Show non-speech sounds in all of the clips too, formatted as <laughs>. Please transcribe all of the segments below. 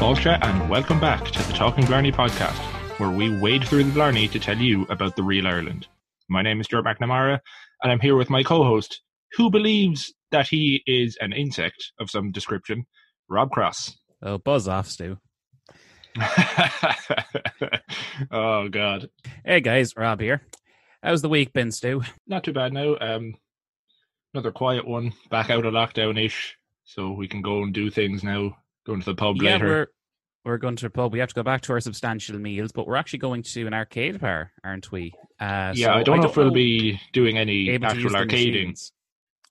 Bolsha, and welcome back to the Talking Blarney podcast, where we wade through the Blarney to tell you about the real Ireland. My name is Stuart McNamara, and I'm here with my co-host, who believes that he is an insect of some description, Rob Cross. Oh, buzz off, Stu. <laughs> oh God, Hey guys, Rob here. How's the week been, Stu? not too bad now. Um, another quiet one, back out of lockdown ish, so we can go and do things now. Going to the pub yeah, later. We're going to the pub. We have to go back to our substantial meals, but we're actually going to an arcade bar, aren't we? Uh, yeah, so I don't know if we'll be doing any actual arcading.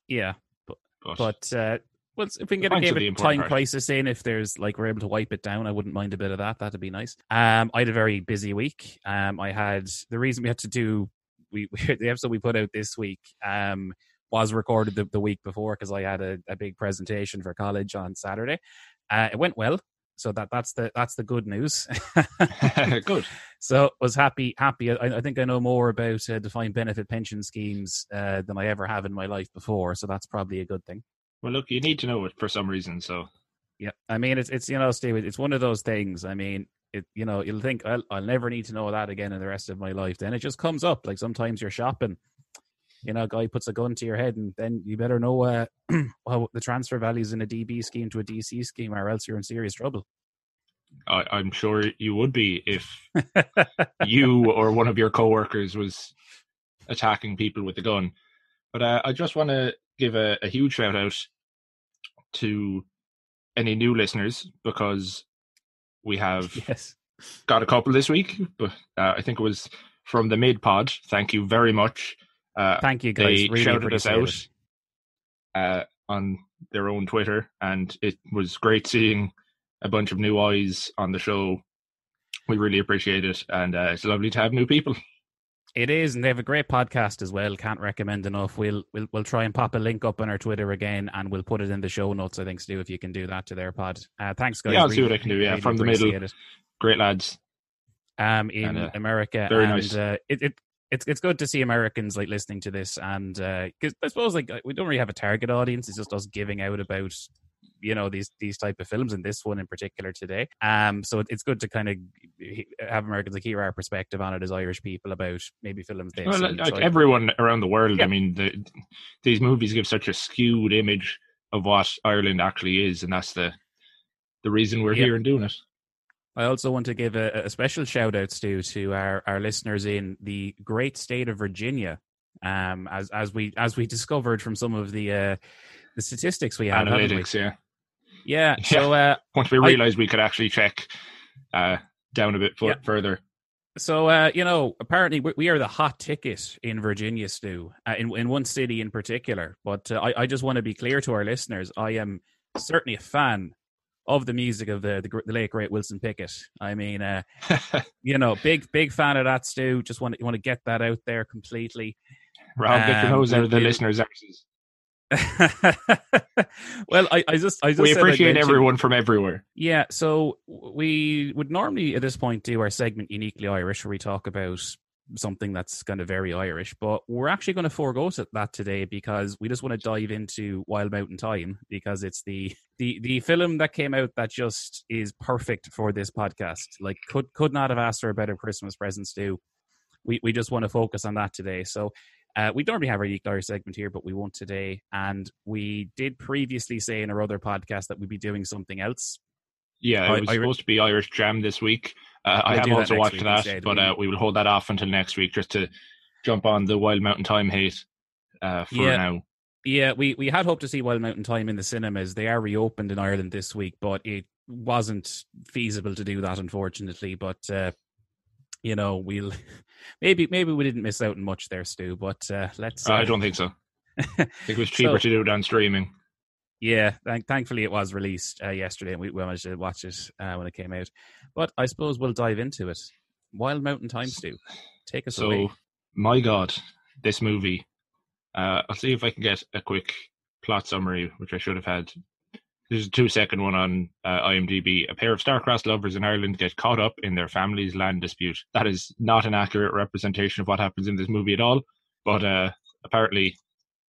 Yeah, but, but uh, well, if we can get a game of time crisis in, if there's like we're able to wipe it down, I wouldn't mind a bit of that. That'd be nice. Um, I had a very busy week. Um, I had the reason we had to do we <laughs> the episode we put out this week. Um, was recorded the, the week before because I had a, a big presentation for college on Saturday. Uh, it went well, so that that's the that's the good news. <laughs> good. <laughs> So was happy happy. I, I think I know more about uh, defined benefit pension schemes uh, than I ever have in my life before. So that's probably a good thing. Well, look, you need to know it for some reason. So Yeah, I mean it's it's you know, Steve, it's one of those things. I mean, it you know, you'll think I'll, I'll never need to know that again in the rest of my life. Then it just comes up. Like sometimes you're shopping, you know, a guy puts a gun to your head, and then you better know uh, <clears throat> how the transfer values in a DB scheme to a DC scheme, or else you're in serious trouble. I, I'm sure you would be if <laughs> you or one of your coworkers was attacking people with a gun. But uh, I just want to give a, a huge shout out to any new listeners because we have <laughs> yes, got a couple this week. But uh, I think it was from the mid pod. Thank you very much. Uh, thank you guys. they really shouted us out uh, on their own Twitter, and it was great seeing a bunch of new eyes on the show. We really appreciate it, and uh, it's lovely to have new people. It is, and they have a great podcast as well. Can't recommend enough. We'll we'll we'll try and pop a link up on our Twitter again, and we'll put it in the show notes. I think, Stu, if you can do that to their pod. Uh, thanks, guys. Yeah, I'll see what I can do. Yeah, really from the middle, it. great lads. um, in And, uh, America. very and, nice. Uh, it, it it's it's good to see Americans like listening to this, and because I suppose like we don't really have a target audience. It's just us giving out about you know these these type of films, and this one in particular today. Um, so it- it's good to kind of have Americans like hear our perspective on it as Irish people about maybe films they've Well, seen. like everyone around the world, Yeah. I mean, the, these movies give such a skewed image of what Ireland actually is, and that's the the reason we're Yeah. here and doing it. I also want to give a, a special shout out to to our, our listeners in the great state of Virginia. Um, as as we as we discovered from some of the uh, the statistics we had, haven't we? Analytics, yeah. Yeah. <laughs> So uh, Once we I- realized we could actually check uh, down a bit Yeah. further. so uh, you know, apparently we, we are the hot ticket in Virginia, Stu, uh, in in one city in particular. But uh, I I just want to be clear to our listeners, I am certainly a fan of the music of the the, the late great Wilson Pickett. I mean, uh, <laughs> you know, big big fan of that, Stu. Just want to want to get that out there completely. Rob, get your Um, nose out of the listeners' asses. <laughs> well, I, I just I just We appreciate everyone from everywhere. Yeah, so we would normally at this point do our segment uniquely Irish, where we talk about something that's kind of very Irish, but we're actually going to forego that today because we just want to dive into Wild Mountain Thyme because it's the the the film that came out that just is perfect for this podcast. Like could could not have asked for a better Christmas present, Stu. We we just want to focus on that today. So uh, we normally have our Unique Irish segment here, but we won't today. And we did previously say in our other podcast that we'd be doing something else. Yeah, it was I supposed to be Irish Jam this week. Uh, I have also watched that, instead. but We- uh, we will hold that off until next week just to jump on the Wild Mountain Thyme hate uh, for Yeah. now. Yeah, we, we had hoped to see Wild Mountain Thyme in the cinemas. They are reopened in Ireland this week, but it wasn't feasible to do that, unfortunately. But uh, you know, we'll <laughs> maybe maybe we didn't miss out on much there, Stu. But uh, let's. Uh, I don't think so. I <laughs> think it was cheaper so, to do it on streaming. Yeah, th- thankfully it was released uh, yesterday, and we, we managed to watch it uh, when it came out. But I suppose we'll dive into it. Wild Mountain Thyme, Stu. Take us away. so, away. my God, this movie. Uh, I'll see if I can get a quick plot summary, which I should have had. There's a two second one on uh, IMDb. A pair of star-crossed lovers in Ireland get caught up in their family's land dispute. That is not an accurate representation of what happens in this movie at all, but uh, apparently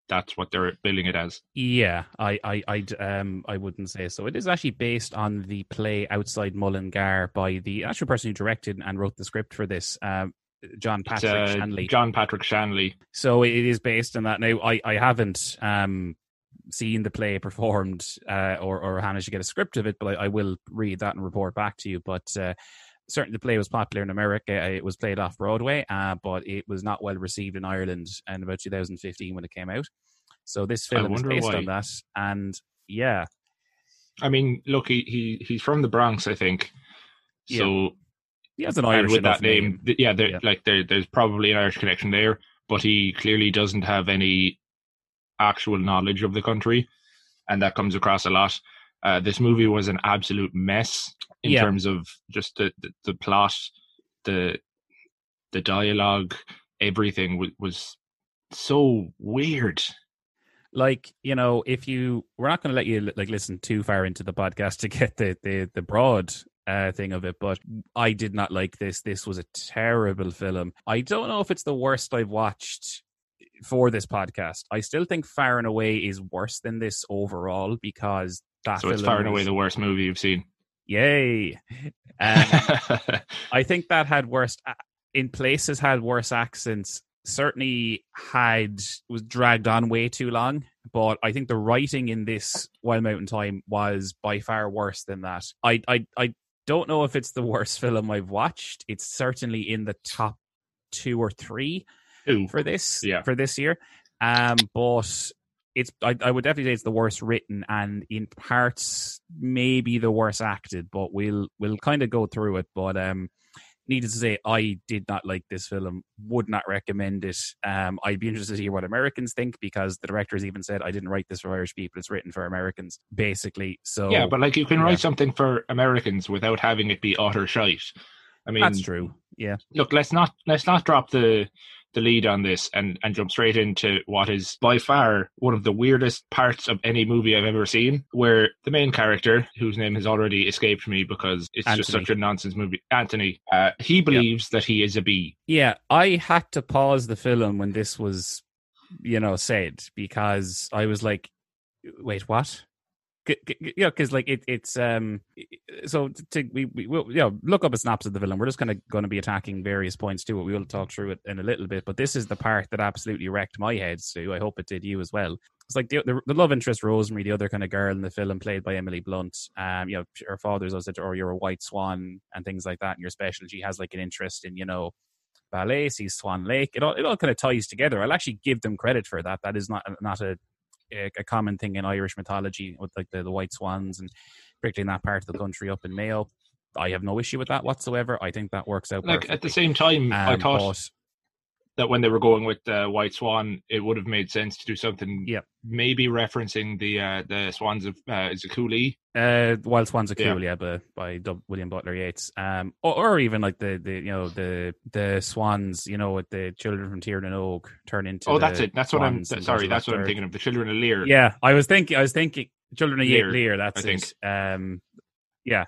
that's what they're billing it as. Yeah, I, I, I'd, um, I wouldn't say so. It is actually based on the play Outside Mullingar by the actual person who directed and wrote the script for this, um, John Patrick uh, Shanley. John Patrick Shanley. So it is based on that. Now, I, I haven't um, seen the play performed uh, or, or managed to get a script of it, but I, I, will read that and report back to you. But uh, certainly the play was popular in America. It was played off Broadway, uh, but it was not well received in Ireland in about 2015 when it came out. So this film is based why. on that, and yeah. I mean, look, he, he he's from the Bronx, I think. So yeah. he has an Irish with that name. name. Yeah, yeah, like there, there's probably an Irish connection there, but he clearly doesn't have any actual knowledge of the country, and that comes across a lot. Uh, this movie was an absolute mess in yeah. terms of just the, the, the plot, the the dialogue, everything was, was so weird. Like you know if you we're not going to let you like listen too far into the podcast <laughs> to get the the, the broad uh, thing of it but i did not like this. This was a terrible film. I don't know if it's the worst i've watched for this podcast. I still think far and away is worse than this overall because that so it's far and away the worst movie you've seen yay um, <laughs> i think that had worse uh, in places had worse accents certainly had was dragged on way too long. But I think the writing in this Wild Mountain Thyme was by far worse than that. I I I don't know if it's the worst <laughs> film I've watched. It's certainly in the top two or three Ooh. for this yeah. for this year. Um, but it's I, I would definitely say it's the worst written and in parts maybe the worst acted. But we'll we'll kind of go through it. But um, needless to say, I did not like this film. Would not recommend it. Um, I'd be interested to hear what Americans think because the director has even said, "I didn't write this for Irish people. It's written for Americans." Basically, so yeah, but like you can yeah. write something for Americans without having it be utter shite. I mean, that's true. Yeah. Look, let's not let's not drop the the lead on this and, and jump straight into what is by far one of the weirdest parts of any movie I've ever seen, where the main character, whose name has already escaped me because it's Anthony. just such a nonsense movie, Anthony, uh, he believes that he is a bee. Yeah, I had to pause the film when this was, you know, said because I was like, wait, what? Yeah, because like it, it's um, so to we we will you know look up a synopsis of the villain. We're just kind of going to be attacking various points to it. We will talk through it in a little bit, but this is the part that absolutely wrecked my head. So I hope it did you as well. It's like the, the, the love interest Rosemary, the other kind of girl in the film, played by Emily Blunt. Um, you know, her father's also or you're a white swan and things like that, and you're special. She has like an interest in you know ballet, sees Swan Lake. It all it all kind of ties together. I'll actually give them credit for that. That is not not a a, a common thing in Irish mythology with like the, the white swans and particularly in that part of the country up in Mayo. I have no issue with that whatsoever. I think that works out. Like perfectly. at the same time, um, I thought that when they were going with uh, White Swan, it would have made sense to do something. Yeah. Maybe referencing the uh, the Swans of uh, is it Cooley? Uh, Wild Swans of Cooley, yeah, by, by William Butler Yeats. Um, or, or, even like the, the you know the the Swans, you know, with the children from Tír na nÓg turn into. Oh, that's it. That's what I'm. Sorry, that's what I'm thinking of. The children of Lir. Yeah, I was thinking. I was thinking children of Lir. Lir that's I it. Um, yeah,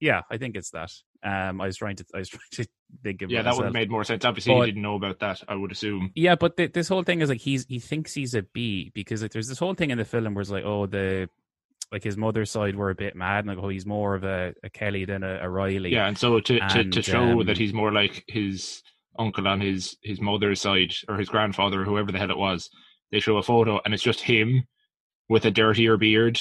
yeah, I think it's that. Um, I was trying to, I was <laughs> trying to think of. Yeah, that would have made more sense. Obviously, but, you didn't know about that. I would assume. Yeah, but the, this whole thing is like he's he thinks he's a bee because like there's this whole thing in the film where it's like, oh, the like his mother's side were a bit mad, and like, oh, he's more of a, a Kelly than a, a Riley. Yeah, and so to and, to, to show um, that he's more like his uncle on his his mother's side or his grandfather or whoever the hell it was, they show a photo and it's just him with a dirtier beard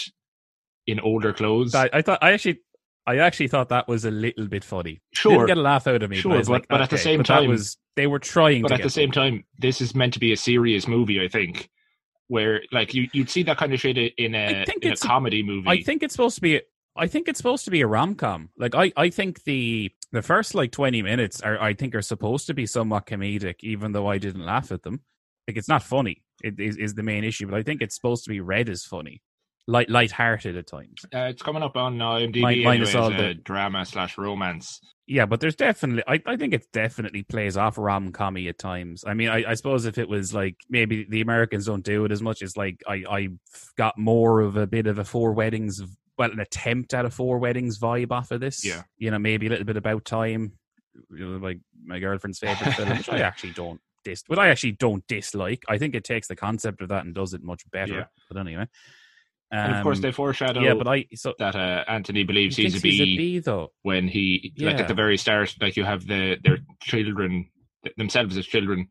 in older clothes. I, I thought I actually I actually thought that was a little bit funny. Sure, Didn't get a laugh out of me. Sure, but, but, like, but okay. at the same time, was they were trying. But at the same time, this is meant to be a serious movie. I think where like you you'd see that kind of shit in a in a comedy movie. I think it's supposed to be. I think it's supposed to be a rom com. Like I, I think the The first like twenty minutes are, I think, are supposed to be somewhat comedic, even though I didn't laugh at them. Like it's not funny. It is, is the main issue, but I think it's supposed to be read as funny, light light-hearted at times. Uh, it's coming up on IMDb. Min- minus anyway, all the- drama slash romance. Yeah, but there's definitely, I, I think it definitely plays off rom commy at times. I mean, I, I suppose if it was like maybe the Americans don't do it as much as like I, I got more of a bit of a four weddings, well, an attempt at a four weddings vibe off of this. Yeah. You know, maybe a little bit about time, you know, like my girlfriend's favorite film, which I <laughs> actually don't dis, but I actually don't dislike. I think it takes the concept of that and does it much better. Yeah. But anyway. And of course, Um, they foreshadow yeah, but I, so that uh, Anthony believes he he's a he's a bee bee though. when he, like at the very start, like you have the their children themselves as children,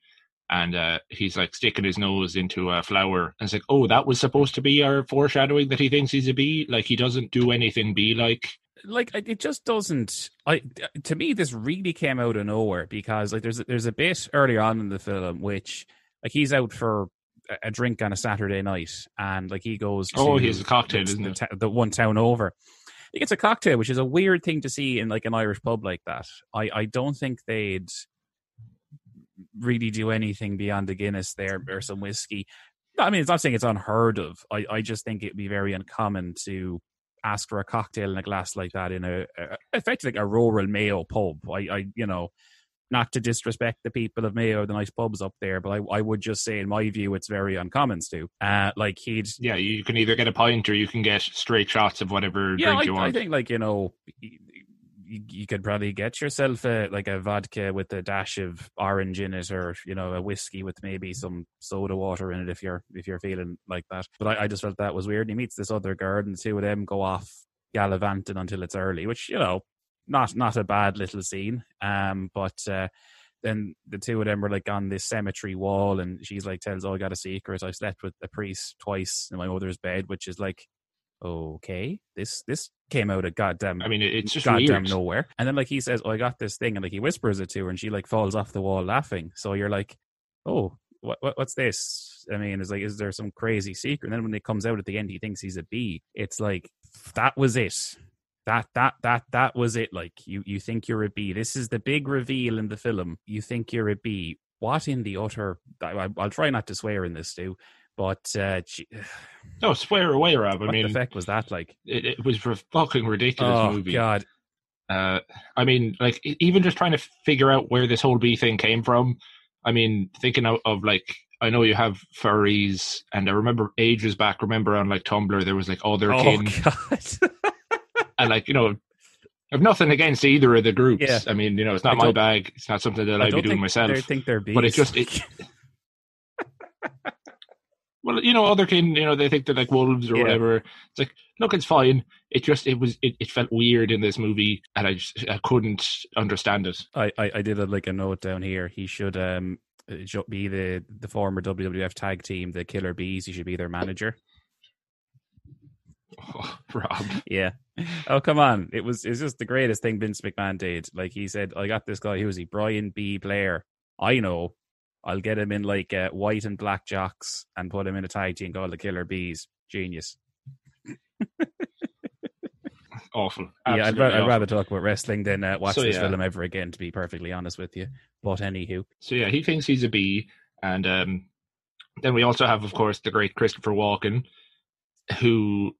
and uh, he's like sticking his nose into a flower, and it's like, oh, that was supposed to be our foreshadowing that he thinks he's a bee. Like he doesn't do anything bee like. like it just doesn't i to me this really came out of nowhere because like there's there's a bit earlier on in the film which like he's out for a- a drink on a saturday night and like he goes to Oh, he has a cocktail, the, isn't the, it? the one town over he gets a cocktail which is a weird thing to see in like an irish pub like that i i don't think they'd really do anything beyond the guinness there or some whiskey i mean it's not saying it's unheard of i i just think it'd be very uncommon to ask for a cocktail in a glass like that in a, a effectively like a rural Mayo pub. I, I, you know, not to disrespect the people of Mayo, the nice pubs up there, but I, I would just say, in my view, it's very uncommon, Stu. Uh, like he'd, Yeah, you can either get a pint or you can get straight shots of whatever yeah, drink I, you want. I think like you know. You, you could probably get yourself a like a vodka with a dash of orange in it, or you know a whiskey with maybe some soda water in it if you're if you're feeling like that. But I, I just felt that was weird. And he meets this other girl, and the two of them go off gallivanting until it's early, which you know, not not a bad little scene. Um, but uh, then the two of them were like on this cemetery wall, and she's like tells, "Oh, I got a secret. I slept with a priest twice in my mother's bed," which is like, okay, this this came out of goddamn. I mean, it's just goddamn weird. nowhere. And then like he says, "Oh, I got this thing," and like he whispers it to her, and she like falls off the wall laughing. So you're like, "Oh." What, what what's this? I mean, is like, is there some crazy secret? And then when it comes out at the end, he thinks he's a bee. It's like that was it that that that that was it like you you think you're a bee this is the big reveal in the film you think you're a bee what in the utter I, i'll try not to swear in this too but uh gee, <sighs> No, swear away, Rob. I what mean, the heck was that like it, it was a fucking ridiculous oh movie. god Uh, I mean, like even just trying to figure out where this whole bee thing came from. I mean, thinking of, of like I know you have furries, and I remember ages back. Remember on like Tumblr, there was like other oh kin, <laughs> god and like you know, I've nothing against either of the groups. Yeah. I mean, you know, it's not I my bag. It's not something that I I'd be doing myself. they think they're bees But it just- it- <laughs> Well, you know, other kin, you know, they think they're like wolves or Yeah. whatever. It's like, look, it's fine. It just, it was, it, it felt weird in this movie, and I just, I couldn't understand it. I, I I did a, like a note down here. He should um uh, be the the former WWF tag team, the Killer Bees. He should be their manager. Oh, <laughs> Rob, Yeah. Oh come on! It was it's just the greatest thing Vince McMahon did. Like he said, I got this guy. Who is he? Brian B. Blair. I know. I'll get him in like uh, white and black jocks and put him in a tag team called the Killer Bees. Genius. <laughs> awful. yeah, I'd, Absolutely ra- I'd rather talk about wrestling than uh, watch So, this yeah. film ever again. To be perfectly honest with you, but anywho, So yeah, he thinks he's a bee, and um, then we also have, of course, the great Christopher Walken, who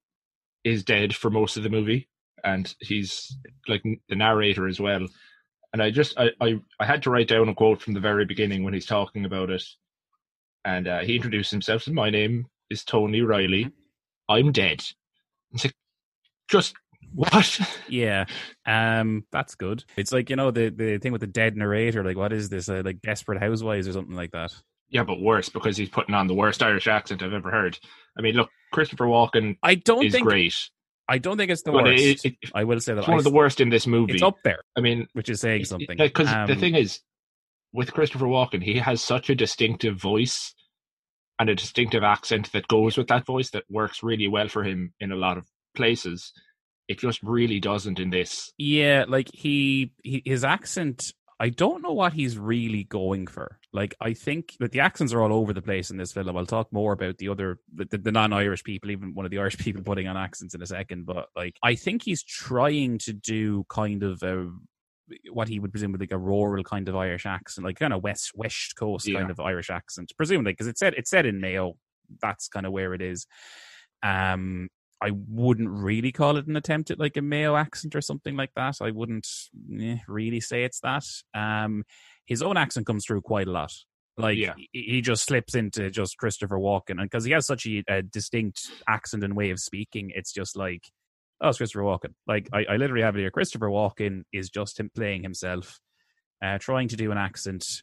is dead for most of the movie, and he's like the narrator as well. And I just, I, I, I had to write down a quote from the very beginning when he's talking about it, and uh, he introduced himself. And my name is Tony Riley. I'm dead. It's like, just what? <laughs> yeah, um, that's good. It's like you know the the thing with the dead narrator. Like, what is this? Uh, like Desperate Housewives or something like that. Yeah, but worse because he's putting on the worst Irish accent I've ever heard. I mean, look, Christopher Walken I don't is think great. I don't think it's the But worst. it- it- I will say that It's one I of the worst in this movie. It's up there, I mean, which is saying something. Because the Um, thing is, with Christopher Walken, he has such a distinctive voice and a distinctive accent that goes with that voice that works really well for him in a lot of places. It just really doesn't in this. yeah, like he, he his accent. I don't know what he's really going for. Like, I think that the accents are all over the place in this film. I'll talk more about the other, the, the, the non-Irish people, even one of the Irish <laughs> people putting on accents in a second. But like, I think he's trying to do kind of a what he would presume would like a rural kind of Irish accent, like kind of west west coast yeah. kind of Irish accent, presumably because it said it said in Mayo that's kind of where it is. Um, I wouldn't really call it an attempt at like a Mayo accent or something like that. I wouldn't eh, really say it's that. Um, his own accent comes through quite a lot. Like yeah. he just slips into just Christopher Walken, and because he has such a, a, distinct accent and way of speaking, it's just like, oh, it's Christopher Walken. Like I, I literally have it here. Christopher Walken is just him playing himself, uh, trying to do an accent,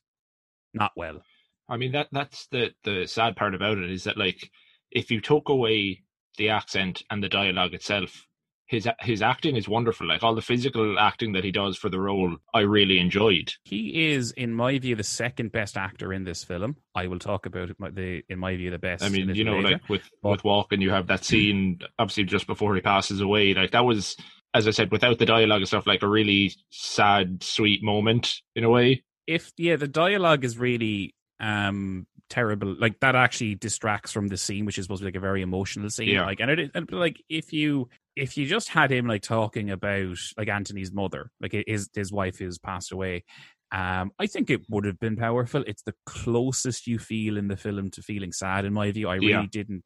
not well. I mean that that's the the sad part about it is that like if you took away the accent and the dialogue itself, his his acting is wonderful. Like all the physical acting that he does for the role, I really enjoyed. He is, in my view, the second best actor in this film. I will talk about it. The in my view, the best. I mean, you know, later. like with but, with Walken, you have that scene obviously just before he passes away. Like that was, as I said, without the dialogue and stuff, like a really sad, sweet moment in a way. If yeah, the dialogue is really um terrible like that actually distracts from the scene which is supposed to be like a very emotional scene yeah. like and it and like if you if you just had him like talking about like Anthony's mother like his his wife who's passed away um I think it would have been powerful it's the closest you feel in the film to feeling sad in my view I really yeah. didn't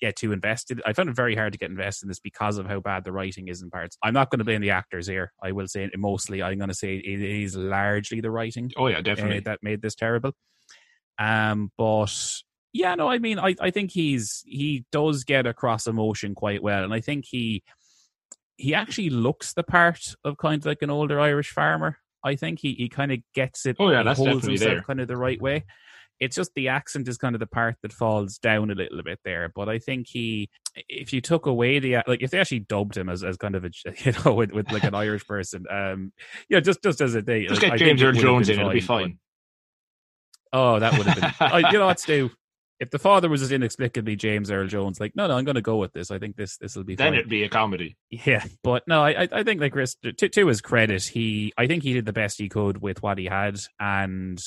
get too invested. I found it very hard to get invested in this because of how bad the writing is in parts. I'm not going to blame the actors here. I will say mostly. I'm going to say it is largely the writing. Oh yeah, definitely uh, that made this terrible. Um, but yeah, no, I mean, I, I think he's he does get across emotion quite well, and I think he he actually looks the part of kind of like an older Irish farmer. I think he, he kind of gets it. Oh yeah, that's holds definitely there. kind of the right way. It's just the accent is kind of the part that falls down a little bit there. But I think he, if you took away the like, if they actually dubbed him as, as kind of a <laughs> you know with, with like an Irish person, um, yeah, just just as a day, just like, get James Earl Jones in, it'll be fine. Oh, that would have been. <laughs> oh, you know what, Stu? If the father was as inexplicably James Earl Jones, like, no, no, I'm going to go with this. I think this this will be. Then it'd be a comedy. Yeah, but no, I I think like Chris, to, to his credit, he I think he did the best he could with what he had, and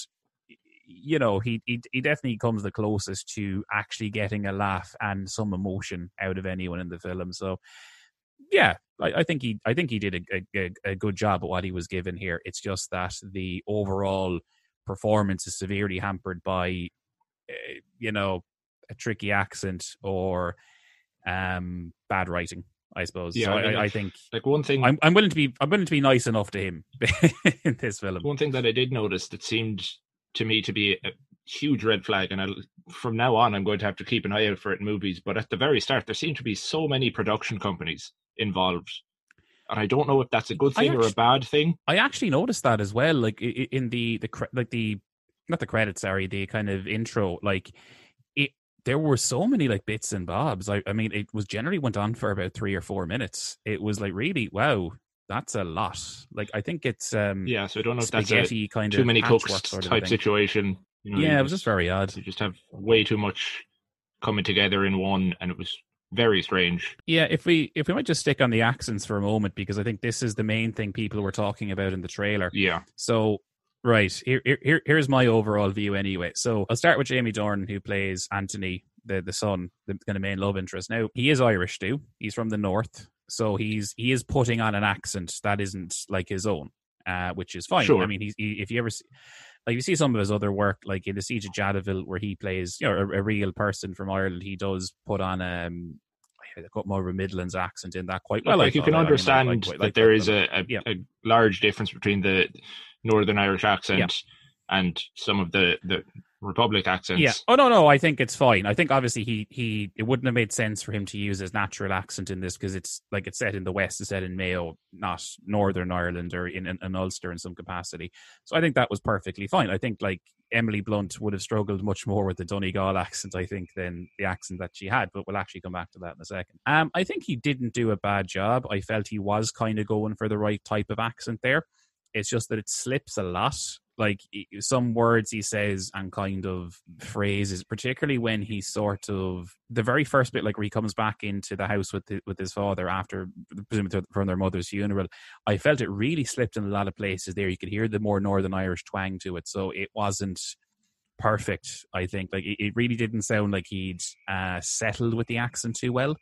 you know he, he he definitely comes the closest to actually getting a laugh and some emotion out of anyone in the film. So yeah, I, I think he I think he did a, a, a good job at what he was given here. It's just that the overall performance is severely hampered by, uh, you know, a tricky accent or um, bad writing. I suppose. Yeah, so I, I, I, think like one thing I'm, I'm willing to be I'm willing to be nice enough to him <laughs> in this film. One thing that I did notice that seemed to me to be a huge red flag, and I, from now on I'm going to have to keep an eye out for it in movies. But at the very start, there seem to be so many production companies involved and I don't know if that's a good thing actually, or a bad thing. I actually noticed that as well, like in the the like the not the credits, sorry, the kind of intro, like it. There were so many like bits and bobs. I, I mean, it was generally went on for about three or four minutes. It was like really wow, that's a lot. Like I think it's um yeah. So I don't know if that's a kind too many cooks sort of type situation. You know, yeah, it was just very odd. You just have way too much coming together in one, and it was very strange. Yeah, if we if we might just stick on the accents for a moment because I think this is the main thing people were talking about in the trailer. Yeah. So right here, here here's my overall view anyway. So I'll start with Jamie Dornan who plays Anthony, the the son, the kind of main love interest. Now he is Irish too. He's from the north, so he's he is putting on an accent that isn't like his own, uh, which is fine. Sure. I mean, he's he, if you ever see, like you see some of his other work, like in the Siege of Jadotville, where he plays you know a, a real person from Ireland. He does put on um got more of a Midlands accent in that quite well. Like you can understand I mean, like, that like, there is a, a, yeah. a, large difference between the Northern Irish accent yeah. and some of the the Republic accent. Yeah. Oh no, no. I think it's fine. I think obviously he he it wouldn't have made sense for him to use his natural accent in this because it's like it's set in the West, it's set in Mayo, not Northern Ireland or in, an, Ulster in some capacity. So I think that was perfectly fine. I think like Emily Blunt would have struggled much more with the Donegal <laughs> accent, I think, than the accent that she had. But we'll actually come back to that in a second. Um, I think he didn't do a bad job. I felt he was kind of going for the right type of accent there. It's just that it slips a lot like some words he says and kind of phrases, particularly when he sort of the very first bit, like where he comes back into the house with the, with his father after presumably from their mother's funeral. I felt it really slipped in a lot of places there. You could hear the more Northern Irish twang to it, so it wasn't perfect. I think like it, it really didn't sound like he'd uh, settled with the accent too well.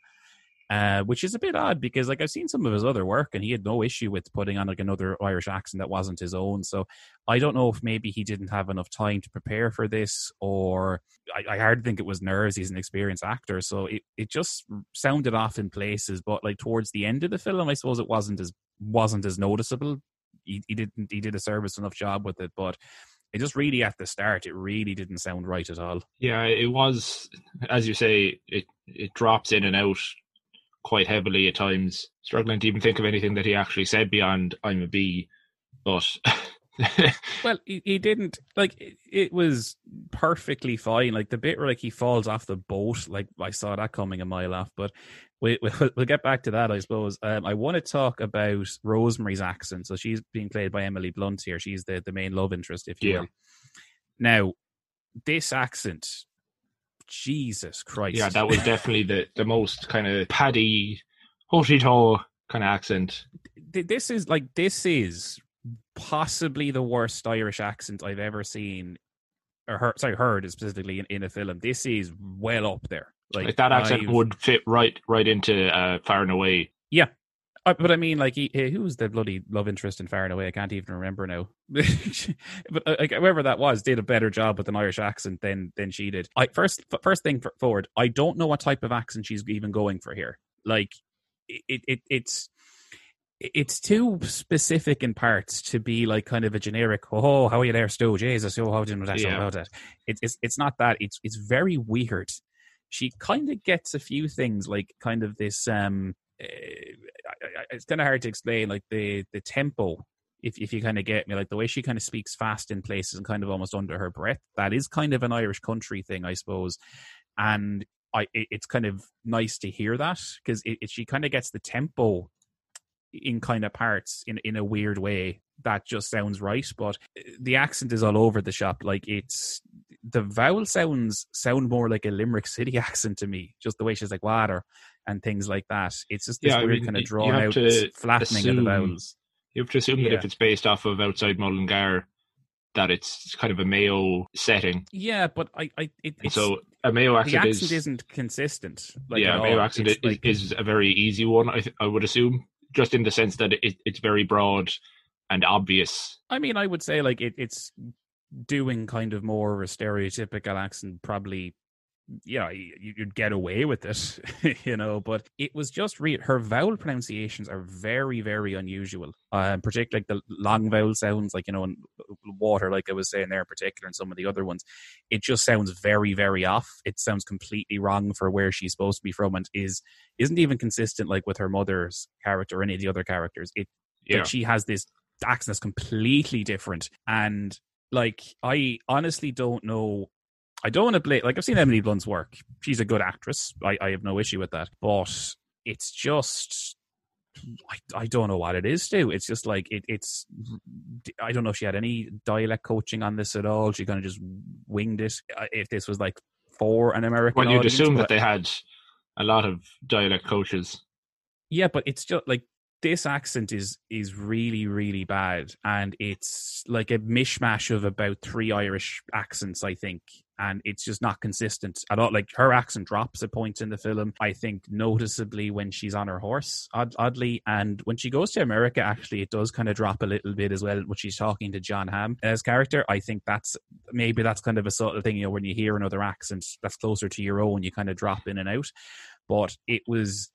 Uh, which is a bit odd because like I've seen some of his other work and he had no issue with putting on like another Irish accent that wasn't his own. So I don't know if maybe he didn't have enough time to prepare for this, or I, I hardly think it was nerves. He's an experienced actor, so it, it just sounded off in places. But like towards the end of the film, I suppose it wasn't as wasn't as noticeable. He, he didn't he did a service enough job with it, but it just really at the start it really didn't sound right at all yeah it was as you say it it drops in and out quite heavily at times, struggling to even think of anything that he actually said beyond "I'm a bee." But <laughs> well, he, he didn't like it, it, was perfectly fine. Like the bit where like he falls off the boat, like I saw that coming a mile off. But we, <laughs> we'll, we'll get back to that, I suppose. Um, I want to talk about Rosemary's accent. So she's being played by Emily Blunt here. She's the the main love interest, if you yeah. will. Now, this accent Jesus Christ. Yeah, that was definitely the, the most kind of paddy, hoshy kind of accent. This is like, this is possibly the worst Irish accent I've ever seen or heard, sorry, heard specifically in, in a film. This is well up there. Like, like that accent I've, would fit right right into uh, Far and Away. Yeah, uh, but I mean, like, he, who was the bloody love interest in Far and Away? I can't even remember now. <laughs> but uh, like, whoever that was did a better job with an Irish accent than than she did. I first first thing forward. I don't know what type of accent she's even going for here. Like, it, it it's it's too specific in parts to be like kind of a generic. Oh, how are you there, Stu? Jesus, oh, how did you know? Yeah. About that? It's it's it's not that. It's it's very weird. She kind of gets a few things like kind of this um Eh, it's kind of hard to explain like the the tempo if if you kind of get me like the way she kind of speaks fast in places and kind of almost under her breath that is kind of an irish country thing i suppose. And i it, it's kind of nice to hear that because she kind of gets the tempo in kind of parts in in a weird way that just sounds right but eh, the accent is all over the shop like it's the vowel sounds sound more like a limerick city <laughs> accent to me just the way she's like water and things like that. It's just this yeah, weird I mean, kind of drawn out flattening assume, of the vowels. You have to assume yeah. that if it's based off of outside Mullingar, that it's kind of a Mayo setting. Yeah, but I, I it, so a Mayo accent, accent is, isn't consistent. Like yeah, a Mayo accent is, like, is, a very easy one. I, I would assume, just in the sense that it, it's very broad and obvious. I mean, I would say like it, it's doing kind of more of a stereotypical accent, probably yeah, you'd get away with it, <laughs> you know. But it was just real. Her vowel pronunciations are very, very unusual. Um, particularly like the long vowel sounds, like you know, in water, like I was saying there, in particular, and some of the other ones, it just sounds very, very off. It sounds completely wrong for where she's supposed to be from, and is isn't even consistent like with her mother's character or any of the other characters. It yeah. like she has this accent that's completely different, and like I honestly don't know I don't want to blame. Like I've seen Emily Blunt's work; she's a good actress. I, I have no issue with that. But it's just I, I don't know what it is, Stu. It's just like it, it's. I don't know if she had any dialect coaching on this at all. She kind of just winged it. Uh, if this was like for an American, well, you'd assume that they had a lot of dialect coaches. Yeah, but it's just like this accent is is really really bad, and it's like a mishmash of about three Irish accents, I think, and it's just not consistent at all. Like her accent drops at points in the film. I think noticeably when she's on her horse, odd, oddly, and when she goes to America, actually, it does kind of drop a little bit as well. When she's talking to Jon Hamm as character, I think that's maybe that's kind of a of thing. You know, when you hear another accent that's closer to your own, you kind of drop in and out. But it was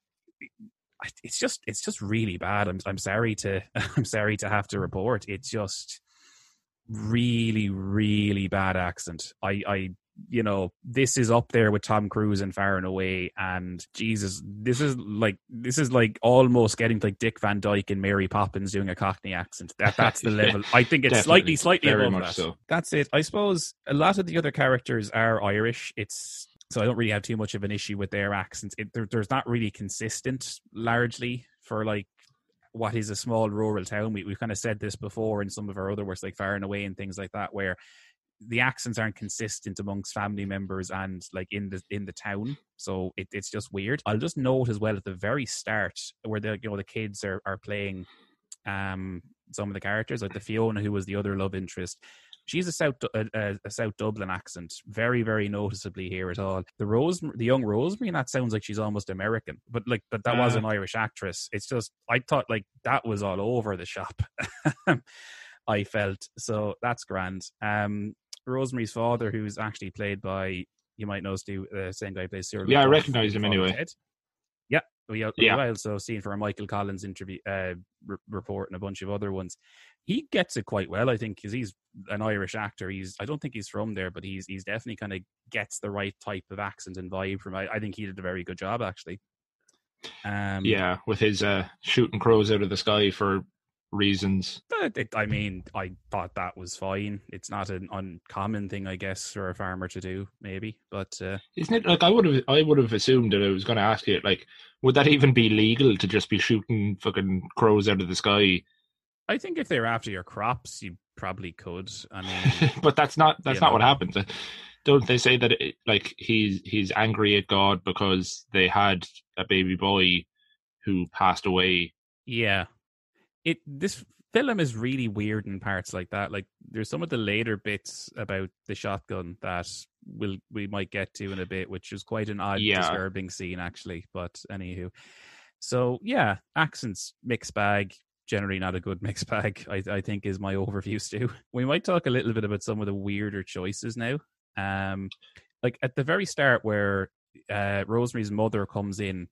it's just it's just really bad. I'm I'm sorry to <laughs> I'm sorry to have to report. It's just really, really bad accent. I, I, you know, this is up there with Tom Cruise and Far and Away, and Jesus, this is like this is like almost getting like Dick Van Dyke and Mary Poppins doing a Cockney accent. That <laughs> that's the level. I think it's slightly, slightly above that. So. That's it. I suppose a lot of the other characters are Irish. It's so I don't really have too much of an issue with their accents. It, there, there's not really consistent, largely for like what is a small rural town. We, we've kind of said this before in some of our other works, like Far and Away and things like that, where the accents aren't consistent amongst family members and like in the in the town. So it, it's just weird. I'll just note as well at the very start where the you know the kids are, are playing um some of the characters like the fiona who was the other love interest she's a South a, a, South Dublin accent, very very noticeably here at all. The Rose, the young Rosemary, and that sounds like she's almost American, but like, but that uh, was an Irish actress. It's just I thought like that was all over the shop. <laughs> I felt so that's grand. Um, Rosemary's father, who's actually played by you might know Stu, the same guy plays Cyril. Yeah, I recognize him anyway. Yeah, we, yeah. we also seen from a Michael Collins interview uh, re- report and a bunch of other ones. He gets it quite well, I think, because he's an Irish actor. He's I don't think he's from there, but he's he's definitely kind of gets the right type of accent and vibe from. I, I think he did a very good job actually. Um, yeah, with his uh, shooting crows out of the sky for reasons. It, I mean, I thought that was fine. It's not an uncommon thing, I guess, for a farmer to do, maybe. But uh, isn't it like I would have? I would have assumed that I was going to ask you, like, would that even be legal to just be shooting fucking crows out of the sky? I think if they're after your crops, you probably could. I <laughs> mean, but that's not that's not know. what happens. Don't they say that it, like he's he's angry at God because they had a baby boy who passed away? Yeah, it this film is really weird in parts like that. Like there's some of the later bits about the shotgun that we'll we might get to in a bit, which is quite an odd, yeah. disturbing scene actually. But anywho, so yeah, accents mixed bag. Generally not a good mixed <laughs> bag. I, I think is my overview. Stu. We might talk a little bit about some of the weirder choices now. Um, like at the very start where uh, Rosemary's mother comes in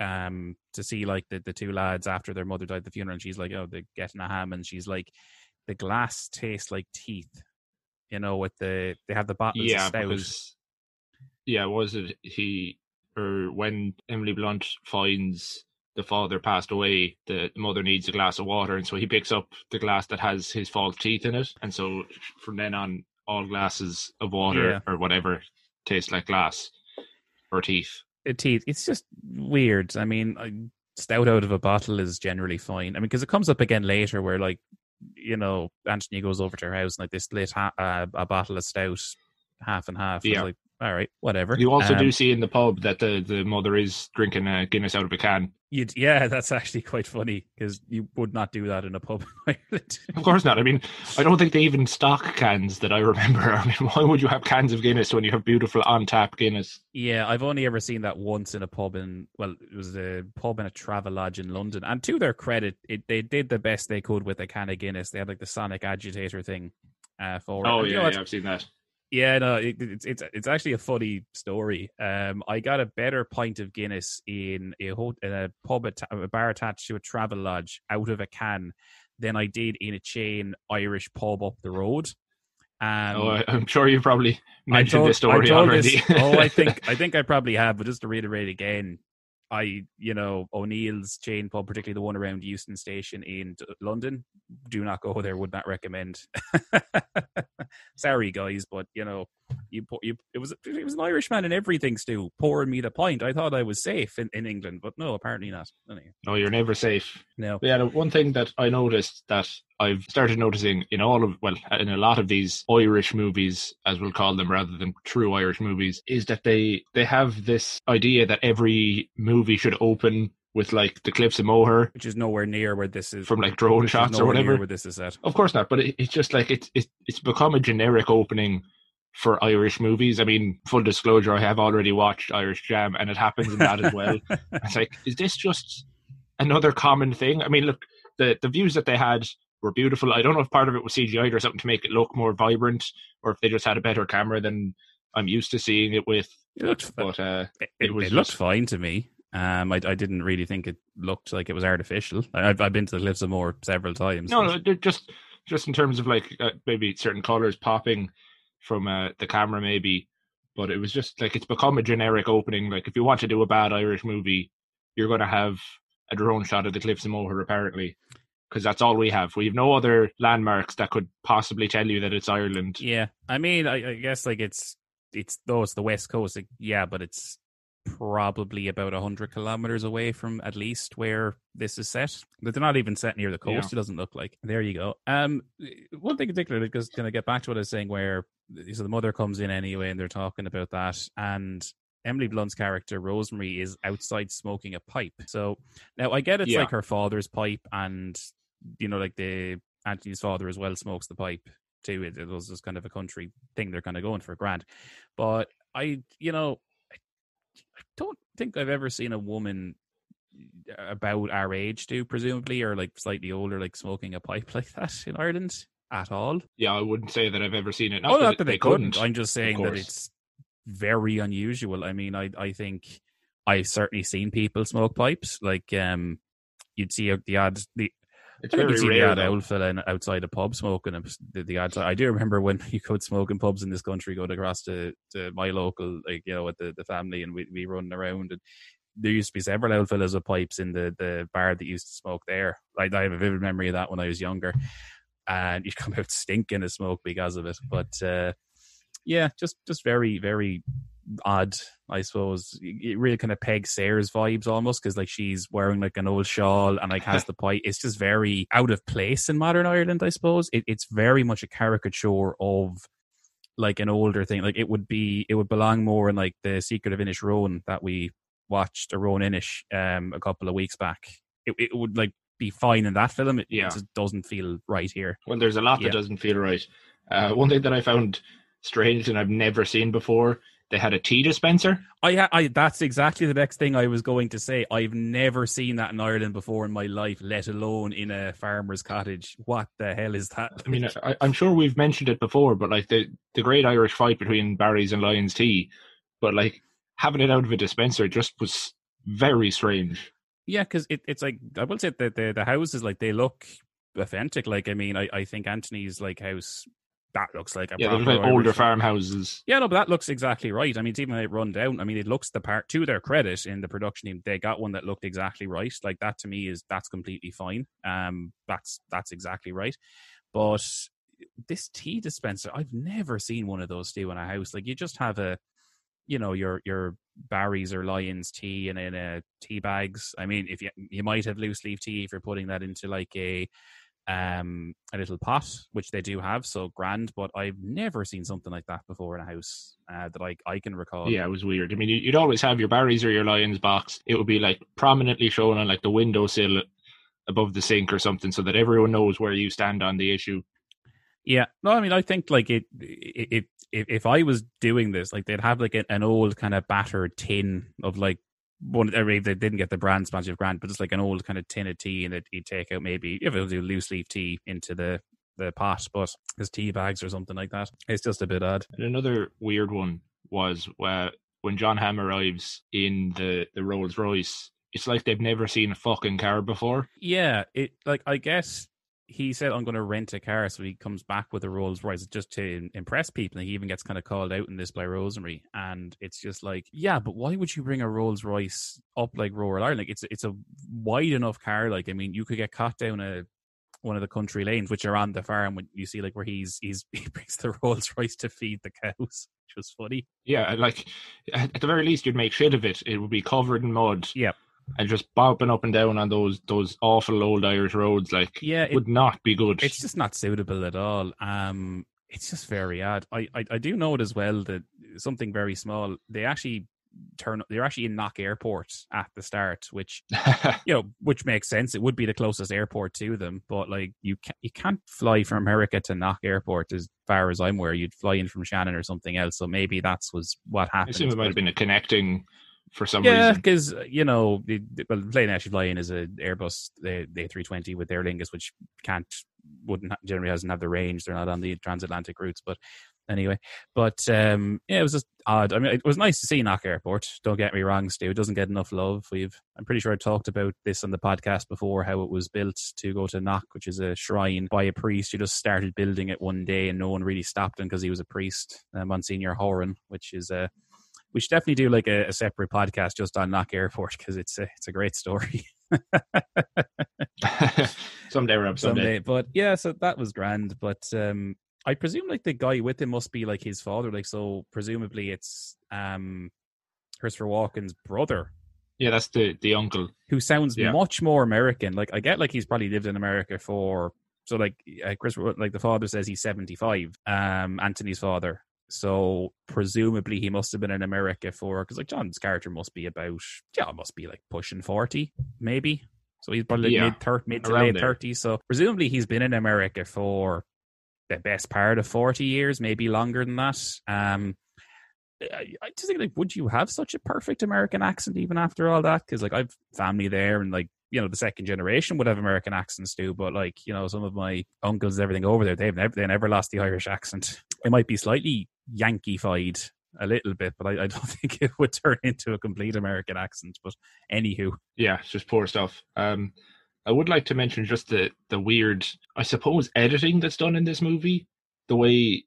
um to see like the, the two lads after their mother died at the funeral and she's like oh they're getting a ham and she's like the glass tastes like teeth you know with the they have the bottles yeah because yeah was it he or when emily blunt finds the father passed away the mother needs a glass of water and so he picks up the glass that has his false teeth in it and so from then on all glasses of water yeah. or whatever taste like glass or teeth teeth. It's just weird. I mean, stout out of a bottle is generally fine. I mean, because it comes up again later where like you know Anthony goes over to her house and like they split ha- uh, a bottle of stout half and half. Yeah. Like, all right, whatever. You also um, do see in the pub that the, the mother is drinking a Guinness out of a can. Yeah, <laughs> that's actually quite funny because you would not do that in a pub. <laughs> of course not. I mean, I don't think they even stock cans that I <laughs> remember. I mean, why would you have cans of Guinness when you have beautiful on tap Guinness? Yeah, I've only ever seen that once in a pub in well, it was a pub in a Travelodge in London. And to their credit, it, they did the best they could with a can of Guinness. They had like the Sonic agitator thing uh, for oh, it. yeah, yeah, I've seen that. Yeah, no, it, it's it's it's actually a funny story. Um, I got a better pint of Guinness in a in a pub at, a bar attached to a travel lodge, out of a can than I did in a chain Irish pub up the road. Um, oh, I'm sure you probably mentioned told, this story already. This, oh, I think <laughs> I think I probably have, but just to reiterate again, I, you know, O'Neill's chain pub, particularly the one around Euston Station in London, do not go there. Would not recommend. <laughs> Sorry, guys, but you know, you put you. It was it was an Irishman and everything, Stu, pouring me the pint. I thought I was safe in, in England, but no, apparently not. Anyway. No, you're never safe. No. But yeah, one thing that I noticed that I've started noticing in all of well, in a lot of these Irish movies, as we'll call them, rather than true Irish movies, is that they they have this idea that every movie should open with like the cliffs of Moher, which is nowhere near where this is from like drone shots or whatever. Where this is at, of course not. But it, it's just like it's it, it's become a generic opening for Irish movies. I mean, full disclosure, I have already watched Irish Jam, and it happens in that as well. <laughs> it's like, is this just another common thing? I mean, look, the the views that they had were beautiful. I don't know if part of it was CGI or something to make it look more vibrant, or if they just had a better camera than I'm used to seeing it with. It looked, but uh, it, it, it, it looked fine to me. Um, I, I didn't really think it looked like it was artificial. I've, I've been to the Cliffs of Moher several times. No, no, just just in terms of like uh, maybe certain colors popping from uh, the camera, maybe. But it was just like it's become a generic opening. Like if you want to do a bad Irish movie, you're going to have a drone shot of the Cliffs of Moher, apparently, because that's all we have. We have no other landmarks that could possibly tell you that it's Ireland. Yeah, I mean, I, I guess like it's it's it's the west coast. Like, yeah, but it's probably about 100 kilometers away from at least where this is set. But they're not even set near the coast, yeah. it doesn't look like. There you go. Um, One thing in particular, because can I get back to what I was saying, where so the mother comes in anyway and they're talking about that. And Emily Blunt's character, Rosemary, is outside smoking a pipe. So now I get it's yeah. like her father's pipe, and, you know, like the Anthony's father as well smokes the pipe too. It, it was just kind of a country thing they're kind of going for Grant. But I, you know, I don't think I've ever seen a woman about our age do presumably or like slightly older like smoking a pipe <laughs> like that in Ireland at all. Yeah, I wouldn't say that I've ever seen it. Not oh, that not that they, they couldn't. couldn't. I'm just saying that it's very unusual. I mean, I I think I've certainly seen people smoke pipes. Like um, you'd see the odd the It's I very rare. though. old fella in- outside a pub smoking. The, the odd, I do remember when <laughs> you could smoke in pubs in this country, going across to, to my local, like you know, with the, the family, and we we running around. And there used to be several old fellas with pipes in the, the bar that used to smoke there. Like I have a vivid memory of that when I was younger, and you'd come out stinking of smoke because of it. But uh, yeah, just just very very odd, I suppose. It really kind of pegs Sarah's vibes almost because like she's wearing like an old shawl and like has <laughs> the pipe. It's just very out of place in modern Ireland, I suppose. It, it's very much a caricature of like an older thing. Like it would be, it would belong more in like the Secret of Inish Roan that we watched, a Roan Inish, um, a couple of weeks back. It, it would like be fine in that film. It, Yeah. it just doesn't feel right here. Well, there's a lot that Yeah. doesn't feel right. Uh, one thing that I found strange and I've never seen before, they had a tea dispenser. I, ha- I that's exactly the next thing I was going to say. I've never seen that in Ireland before in my life, let alone in a farmer's cottage. What the hell is that? I mean, I, I'm sure we've mentioned it before, but like the the great Irish fight between Barry's and Lyons Tea, but like having it out of a dispenser just was very strange. yeah, because it, it's like I will say that the the houses like they look authentic. Like I mean, I, I think Anthony's like house that looks like a Yeah, like older farmhouses. Yeah, no, but that looks exactly right. I mean, it's even it run down. I mean, it looks the part to their credit in the production team. They got one that looked exactly right. Like that to me is that's completely fine. Um, that's that's exactly right. But this tea dispenser, I've never seen one of those do in a house. Like you just have a, you know, your your Barry's or Lyons tea and in a tea bags. I mean, if you you might have loose leaf tea if you're putting that into like a um a little pot, which they do have, so grand. But I've never seen something like that before in a house uh, that I I can recall. Yeah, it was weird. I mean, you- you'd always have your Barry's or your Lyons box. It would be like prominently shown on like the windowsill above the sink or something, so that everyone knows where you stand on the issue. Yeah, no, I mean, I think like it, it, it if if I was doing this, like they'd have like an old kind of battered tin of like one. I mean, they didn't get the brand sponsorship grant, but it's like an old kind of tin of tea, and it, you'd take out maybe if it was a loose leaf tea into the the pot, but as tea bags or something like that. It's just a bit odd. And another weird one was where when Jon Hamm arrives in the the Rolls Royce. It's like they've never seen a fucking car before. Yeah, it like I guess he said I'm going to rent a car, so he comes back with a Rolls Royce just to impress people. And he even gets kind of called out in this by Rosemary, and it's just like, yeah, but why would you bring a Rolls Royce up like rural Ireland? Like it's it's a wide enough car. Like I mean, you could get caught down a one of the country lanes, which are on the farm. When you see like where he's he's <laughs> he brings the Rolls Royce to feed the cows, <laughs> which was funny. Yeah, like at at the very least, you'd make shit of it. It would be covered in mud. Yep. And just bopping up and down on those those awful old Irish roads, like Yeah, it- would not be good. it's just not suitable at all. Um, it's just very odd. I, I I do know it as well that something very small. They actually turn. They're actually in Knock Airport at the start, which <laughs> you know, which makes sense. It would be the closest airport to them, but like you can't you can't fly from America to Knock Airport as far as I'm aware. You'd fly in from Shannon or something else. So maybe that's was what I happened. assume it might have been a connecting for some yeah, reason. because you know, the, well, plane actually flying is a Airbus, the the A320 with Aer Lingus, which can't wouldn't generally doesn't have the range. They're not on the transatlantic routes, but anyway. But um, yeah, it was just odd. I mean, it was nice to see Knock Airport. Don't get me wrong, Stu. It doesn't get enough love. We've I'm pretty sure I talked about this on the podcast before, how it was built to go to Knock, which is a shrine by a priest who just started building it one day, and no one really stopped him because he was a priest, uh, Monsignor Horan, which is a we should definitely do like a, a separate podcast just on Knock Airport because it's a it's a great story <laughs> someday, Rob, someday. someday. But yeah, so that was grand. But um, I presume like the guy with him must be like his father. Like so, presumably it's um Christopher Walken's brother, Yeah, that's the the uncle. who sounds Yeah. much more American. Like I get like he's probably lived in America for so like uh, Christopher like the father says he's seventy five. Um, Anthony's father. So presumably he must have been in America for because like Jon's character must be about yeah must be like pushing forty maybe. So he's probably Yeah, mid thirty mid to late thirties. So presumably he's been in America for the best part of 40 years, maybe longer than that. Um, I, I just think like, would you have such a perfect American accent even after all that? Because like I've family there, and like you know the second generation would have American accents too, but like you know some of my uncles everything over there, they've never they never lost the Irish accent. It might be slightly Yankeefied a little bit, but I, I, <laughs> don't think it would turn into a complete American accent. But anywho, yeah, it's just poor stuff. Um, I would like to mention just the the weird, I suppose, editing that's done in this movie. The way,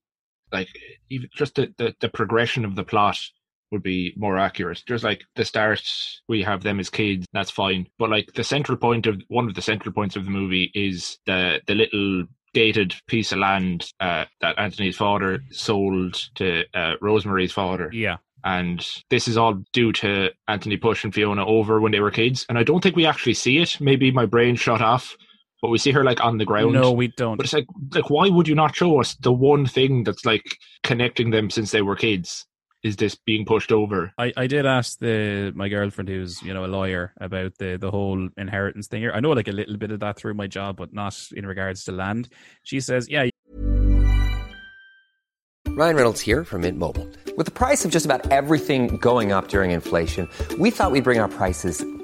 like, even just the, the, the progression of the plot would be more accurate. Just like the start, we have them as kids, that's fine. But like the central point of one of the central points of the movie is the the little gated piece of land uh, that Anthony's father sold to uh, Rosemary's father. Yeah. And this is all due to Anthony pushing Fiona over when they were kids. And I don't think we actually see it. Maybe my brain shut off, but we see her like on the ground. No, we don't. But it's like, like, why would you not show us the one thing that's like connecting them since they were kids? Is this being pushed over? I, I did ask the my girlfriend who's you know a lawyer about the the whole inheritance thing here. I know like a little bit of that through my job, but not in regards to land. She says, yeah. Ryan Reynolds here from Mint Mobile. With the price of just about everything going up during inflation, we thought we'd bring our prices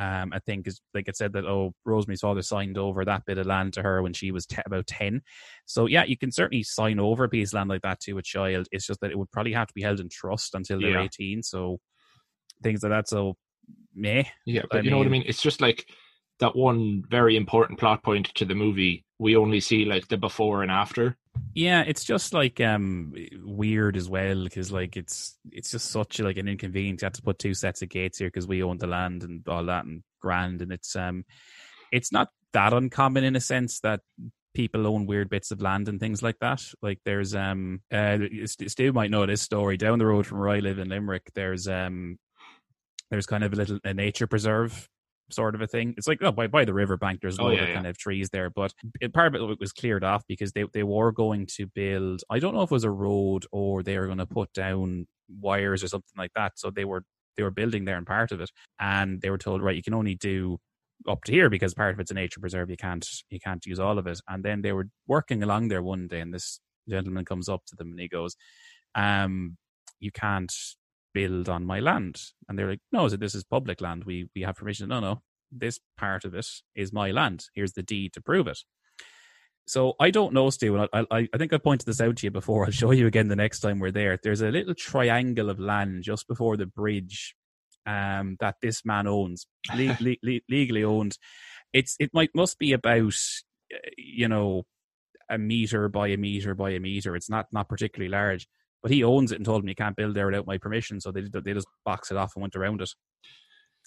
um, I think is like it said that oh Rosemary's father signed over that bit of land to her when she was te- about ten. So yeah, you can certainly sign over a piece of land like that to a child. It's just that it would probably have to be held in trust until they're yeah. eighteen. So things like that. So meh. Yeah, but I you mean, know what I mean. It's just like that one very important plot point to the movie. We only see like the before and after. Yeah, it's just like um weird as well because like it's it's just such like an inconvenience. You have to put two sets of gates here because we own the land and all that and grand and it's um it's not that uncommon in a sense that people own weird bits of land and things like that. Like there's um uh Stu might know this story down the road from where I live in Limerick. There's um there's kind of a little a nature preserve sort of a thing. It's like oh, by by the riverbank, there's a lot oh, yeah, of yeah. kind of trees there, but it, part of it was cleared off because they they were going to build. I don't know if it was a road or they were going to put down wires or something like that. So they were they were building there and part of it, and they were told right, you can only do up to here because part of it's a nature preserve. You can't you can't use all of it. And then they were working along there one day, and this gentleman comes up to them and he goes, um, "You can't build on my land. And they're like, no, so this is public land. We we have permission. No, no, this part of it is my land. Here's the deed to prove it. So I don't know, Stu, and I, I, I think I pointed this out to you before. <laughs> I'll show you again the next time we're there. There's a little triangle of land just before the bridge um, that this man owns, <laughs> le- le- legally owned. It's it might must be about you know a meter by a meter by a meter. It's not not particularly large, but he owns it and told me you can't build there without my permission. So they they just box it off and went around it.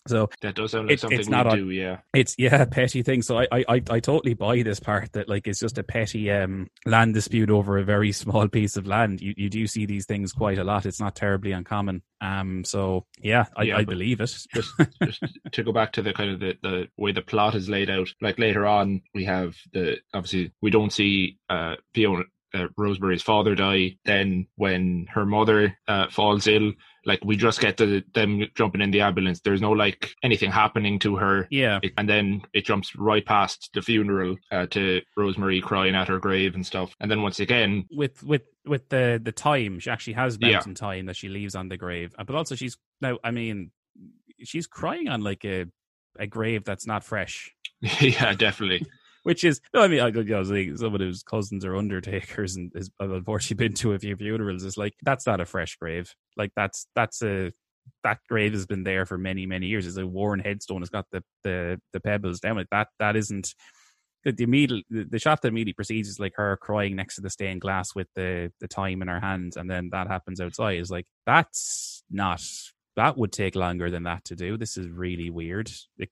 So that does sound like it, something it's not we a, do, yeah. It's yeah, petty thing. So I, I, I, I totally buy this part that like it's just a petty um land dispute over a very <laughs> small piece of land. You you do see these things quite a lot. It's not terribly uncommon. Um so yeah, I, yeah, I believe it. just, <laughs> just to go back to the kind of the, the way the plot is laid out, like later on we have the obviously we don't see uh Fiona uh, Rosemary's father die. Then when her mother uh, falls ill, like we just get the, them jumping in the ambulance. There's no like anything happening to her. Yeah. It, and then it jumps right past the funeral uh, to Rosemary crying at her grave and stuff. And then once again, with with with the the time, she actually has mountain yeah. thyme that she leaves on the grave. Uh, but also she's now. I mean, she's crying on like a a grave that's not fresh. <laughs> yeah, definitely. Which is no, I mean, I, you know, like some of his cousins are undertakers, and has I've unfortunately been to a few funerals. It's like that's not a fresh grave. Like that's that's a that grave has been there for many many years. It's a worn headstone. It's got the the the pebbles down it. That that isn't the, the immediate the, shot that immediately precedes is like her crying next to the stained glass with the the thyme in her hands, and then that happens outside. Is like that's not that would take longer than that to do. This is really weird. It,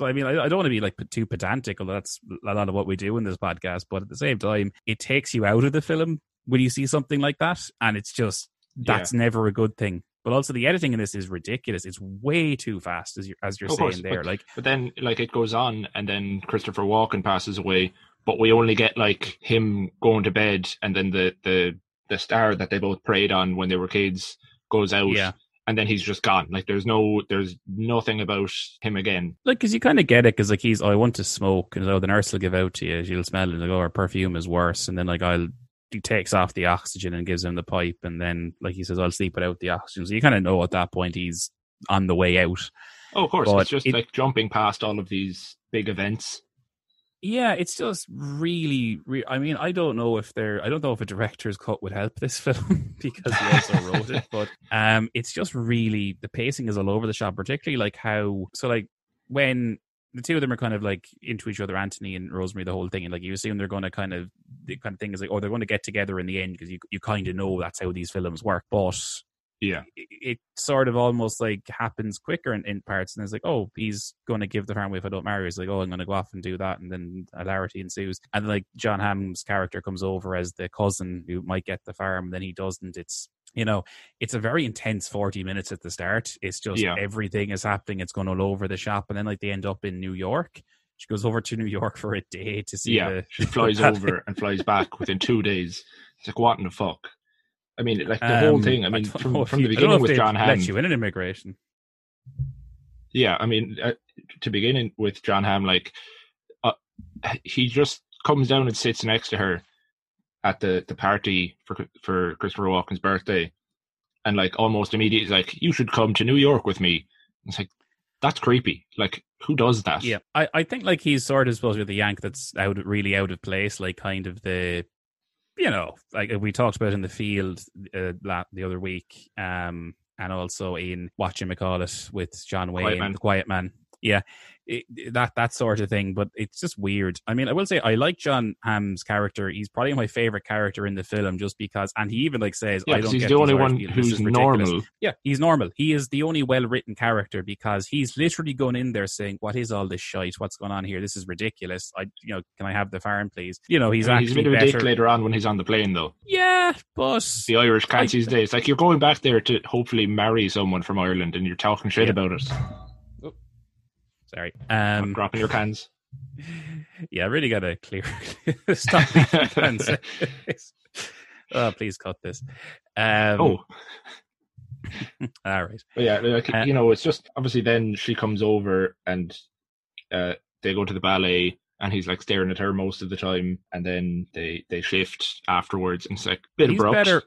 I mean, I, I don't want to be like too pedantic, although that's a lot of what we do in this podcast. But at the same time, it takes you out of the film when you see something like that, and it's just that's yeah. never a good thing. But also, the editing in this is ridiculous. It's way too fast, as you're as you're of saying course, there. but, like, but then like it goes on, and then Christopher Walken passes away, but we only get like him going to bed, and then the the the star that they both prayed on when they were kids goes out. Yeah and then he's just gone. Like there's no, there's nothing about him again. Like, cause you kind of get it, cause like he's, oh, I want to smoke, and oh, the nurse will give out to you, she'll smell it, and like, oh, our perfume is worse, and then like I'll, he takes off the oxygen and gives him the pipe, and then like he says, I'll sleep without the oxygen. So you kind of know at that point he's on the way out. Oh, of course, But it's just it- like jumping past all of these big events. Yeah, it's just really, re- I mean, I don't know if there, I don't know if a director's cut would help this <laughs> film <laughs> because he also wrote it, but <laughs> um, it's just really the pacing is all over the shop, particularly like how so like when the two of them are kind of like into each other, Anthony and Rosemary, the whole thing, and like you assume they're going to kind of the kind of thing is like, oh, they're going to get together in the end because you you kind of know that's how these films work, but Yeah. it, it sort of almost like happens quicker in, in parts and it's like oh he's going to give the farm away if i don't marry he's like oh i'm going to go off and do that and then hilarity ensues and like jon hamm's character comes over as the cousin who might get the farm then he doesn't it's you know it's a very intense 40 minutes at the start it's just Yeah. everything is happening it's going all over the shop and then like they end up in new york she goes over to new york for a day to see yeah, the she <laughs> flies over and flies back within two days. It's like what in the fuck? I mean, like the whole Um, thing. I mean, don't <laughs> from, from you- the I beginning with Jon let Hamm. you in an immigration Yeah, I mean, uh, to begin in with Jon Hamm, like uh, he just comes down and sits next to her at the the party for for Christopher Walken's birthday, and like almost immediately, like you should come to New York with me. It's like that's creepy. Like who does that? Yeah, I, I think like he's sort of supposed to be the yank that's out really out of place, like kind of the, you know, like we talked about in the field uh, the other week, um, and also in watching McCall with John Wayne, Quiet the Quiet Man. Yeah, it, that that sort of thing, but it's just weird. I mean, I will say I like Jon Hamm's character. He's probably my favorite character in the film, just because, and he even like says, Yeah, "I don't he's get the only one who's normal. Yeah, he's normal. He is the only well written character because he's literally going in there saying, "What is all this shite? What's going on here? This is ridiculous. I, you know, can I have the farm, please?" You know, he's I mean, he's a actually bit of a better. dick later on when he's on the plane, though. Yeah, but The Irish can't I- seize days. Like you're going back there to hopefully marry someone from Ireland, and you're talking shit Yeah. about it. Sorry. Um, dropping your pens. <laughs> yeah, I really got to clear <laughs> stop. cans. <laughs> oh, please cut this. Um, oh, all right. But yeah, like Uh, you know, it's just obviously then she comes over and uh, they go to the ballet, and he's like staring at her most of the time, and then they they shift afterwards, and it's like a bit he's abrupt. better.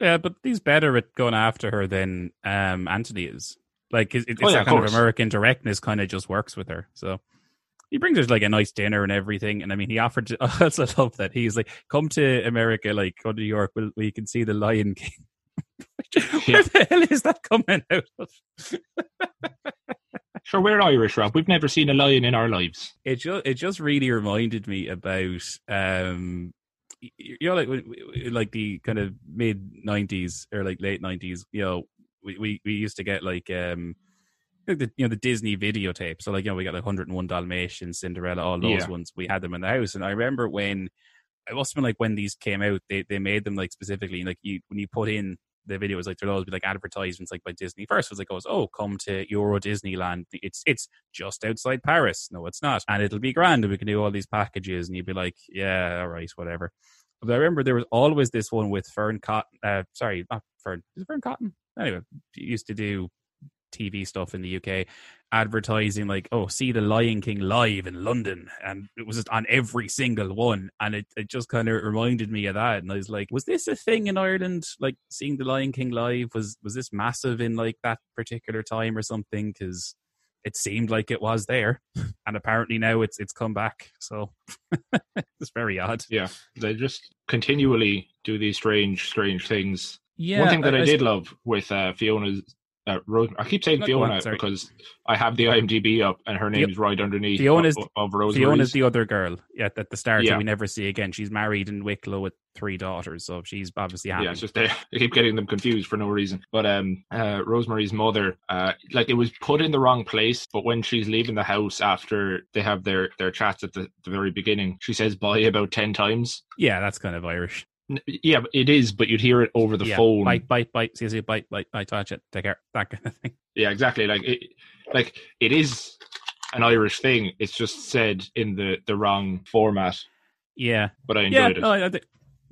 Yeah, but he's better at going after her than um, Anthony is. Like it, it's Oh, yeah, that kind of course. American directness kind of just works with her. So he brings her like a nice dinner and everything. And I mean, he offered. To, <laughs> I also love that he's like, "Come to America, like go to New York, where we can see the Lion King." <laughs> Where Yeah. the hell is that coming out of? <laughs> Sure, we're Irish, Rob. We've never seen a lion in our lives. it just it just really reminded me about um you know like like the kind of mid 90s or like late 90s you know we, we we used to get like um like the you know the Disney videotape so like you know we got like 101 Dalmatians Cinderella all those Yeah. ones. We had them in the house. And I remember when it must have been like when these came out they they made them like specifically like you when you put in the video was like there'd always be like advertisements like by Disney. First it was like goes oh come to Euro Disneyland. It's it's just outside Paris. No it's not. And it'll be grand and we can do all these packages and you'd be like yeah all right whatever. But I remember there was always this one with Fearne Cotton uh sorry not Fearne is it Fearne Cotton anyway used to do TV stuff in the UK advertising like oh see the Lion King live in London and it was just on every single one and it, it just kind of reminded me of that and I was like was this a thing in Ireland like seeing the Lion King live was was this massive in like that particular time or something because it seemed like it was there, <laughs> and apparently now it's it's come back. So <laughs> it's very odd. Yeah, they just continually do these strange, strange things. Yeah, One thing that I, I- did love with uh, Fiona's. Uh, Rose, I keep saying Fiona on, sorry. because I have the IMDb up and her Fi- name's right underneath Fiona's- of, of Rosemary's. Fiona's the other girl at, at the start Yeah. that we never see again. She's married in Wicklow with three daughters, so she's obviously happy. Yeah, it's just <laughs> they, I keep getting them confused for no reason. But um, uh, Rosemary's mother, uh, like it was put in the wrong place. But when she's leaving the house after they have their their chats at the, the very beginning, she says "bye" about ten times. yeah, that's kind of Irish. Yeah, it is, but you'd hear it over the yeah, phone. bite, bite, bite. See, see, bite, bite, bite. Touch it. Take care. That kind of thing. Yeah, exactly. Like it, like it is an Irish thing. It's just said in the the wrong format. Yeah, But I yeah. enjoyed No, it. I, I think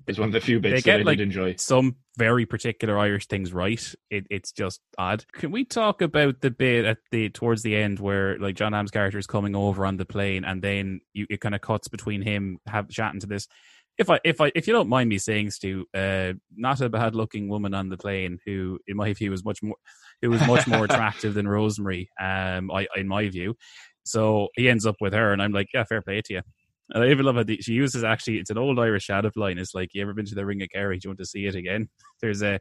It's one of the few bits get, that I like, did enjoy. some very particular Irish things right. It, it's just odd. Can we talk about the bit at the towards the end where like Jon Hamm's character is coming over on the plane, and then you, it kind of cuts between him have chatting to this. If I if I if you don't mind me saying, Stu, uh, not a bad looking woman on the plane who, in my view, was much more who was much more <laughs> attractive than Rosemary. Um, I in my view. So he ends up with her, and I'm like, yeah, fair play to you. And I even love how the, she uses actually, it's an old Irish shadow line. It's like, you ever been to the Ring of Kerry? Do you want to see it again? <laughs> There's a,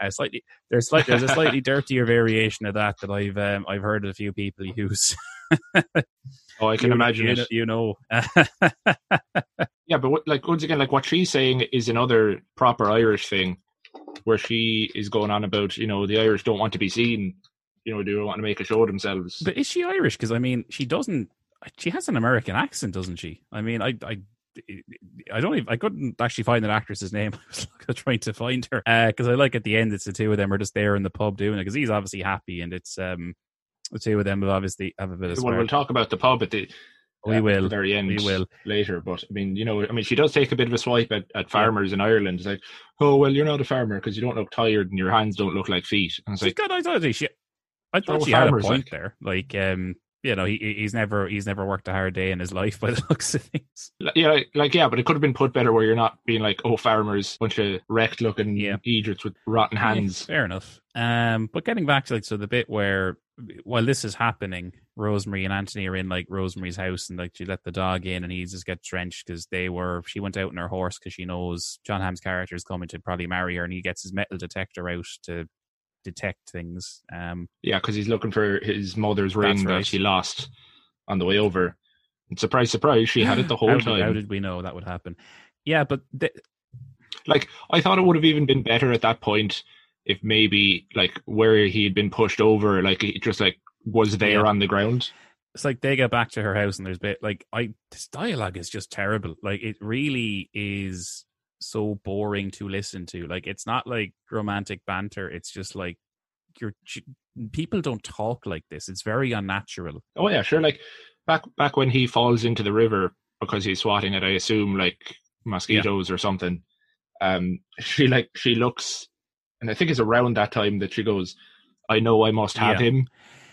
a slightly, there's slight, there's a <laughs> slightly dirtier variation of that that I've, um, I've heard of a few people use. <laughs> Oh, I can You- imagine you it. know, you know. Yeah, but what, like once again, like what she's saying is another proper Irish thing, where she is going on about you know the Irish don't want to be seen, you know, they don't want to make a show of themselves. but is she Irish? Because I mean, she doesn't. She has an American accent, doesn't she? I mean, I, I, I don't even. I couldn't actually find an actress's name. <laughs> I was trying to find her because I like at the end it's the two of them are just there in the pub doing it because he's obviously happy and it's um the two of them have obviously have a bit of well, we'll talk about the pub at the We at will. the very end. We will. later. But I mean, you know, I mean, she does take a bit of a swipe at, at farmers in Ireland. It's like, oh well, you're not a farmer because you don't look tired and your hands don't look like feet. And it's She's like, got. I thought she. I thought she had a farmers, point like- there. Like, um, you know, he he's never he's never worked a hard day in his <laughs> life by the looks of things. yeah, like yeah, but it could have been put better where you're not being like, oh, farmers, bunch of wrecked looking Yeah. Idiots with rotten hands. Yeah, fair enough. Um, but getting back to like so the bit where while this is happening, Rosemary and Anthony are in like Rosemary's house, and like she let the dog in, and he just gets drenched because they were. She went out in her horse because she knows Jon Hamm's character is coming to probably marry her, and he gets his metal detector out to detect things. Um, Yeah, because he's looking for his mother's ring That's that right. she lost on the way over. And surprise, surprise, she had it the <gasps> how, whole did- time. how did we know that would happen? Yeah, but th- like I thought it would have even been better at that point if maybe like where he had been pushed over, like he just like was there Yeah. on the ground. it's like they get back to her house and there's bit like I this dialogue is just terrible. Like it really is so boring to listen to. Like it's not like romantic banter. It's just like you're people don't talk like this. It's very unnatural. Oh yeah, sure. Like back back when he falls into the river because he's swatting at, I assume like mosquitoes or something. Um, <laughs> she like she looks, and I think it's around that time that she goes, "I know I must have Yeah. him."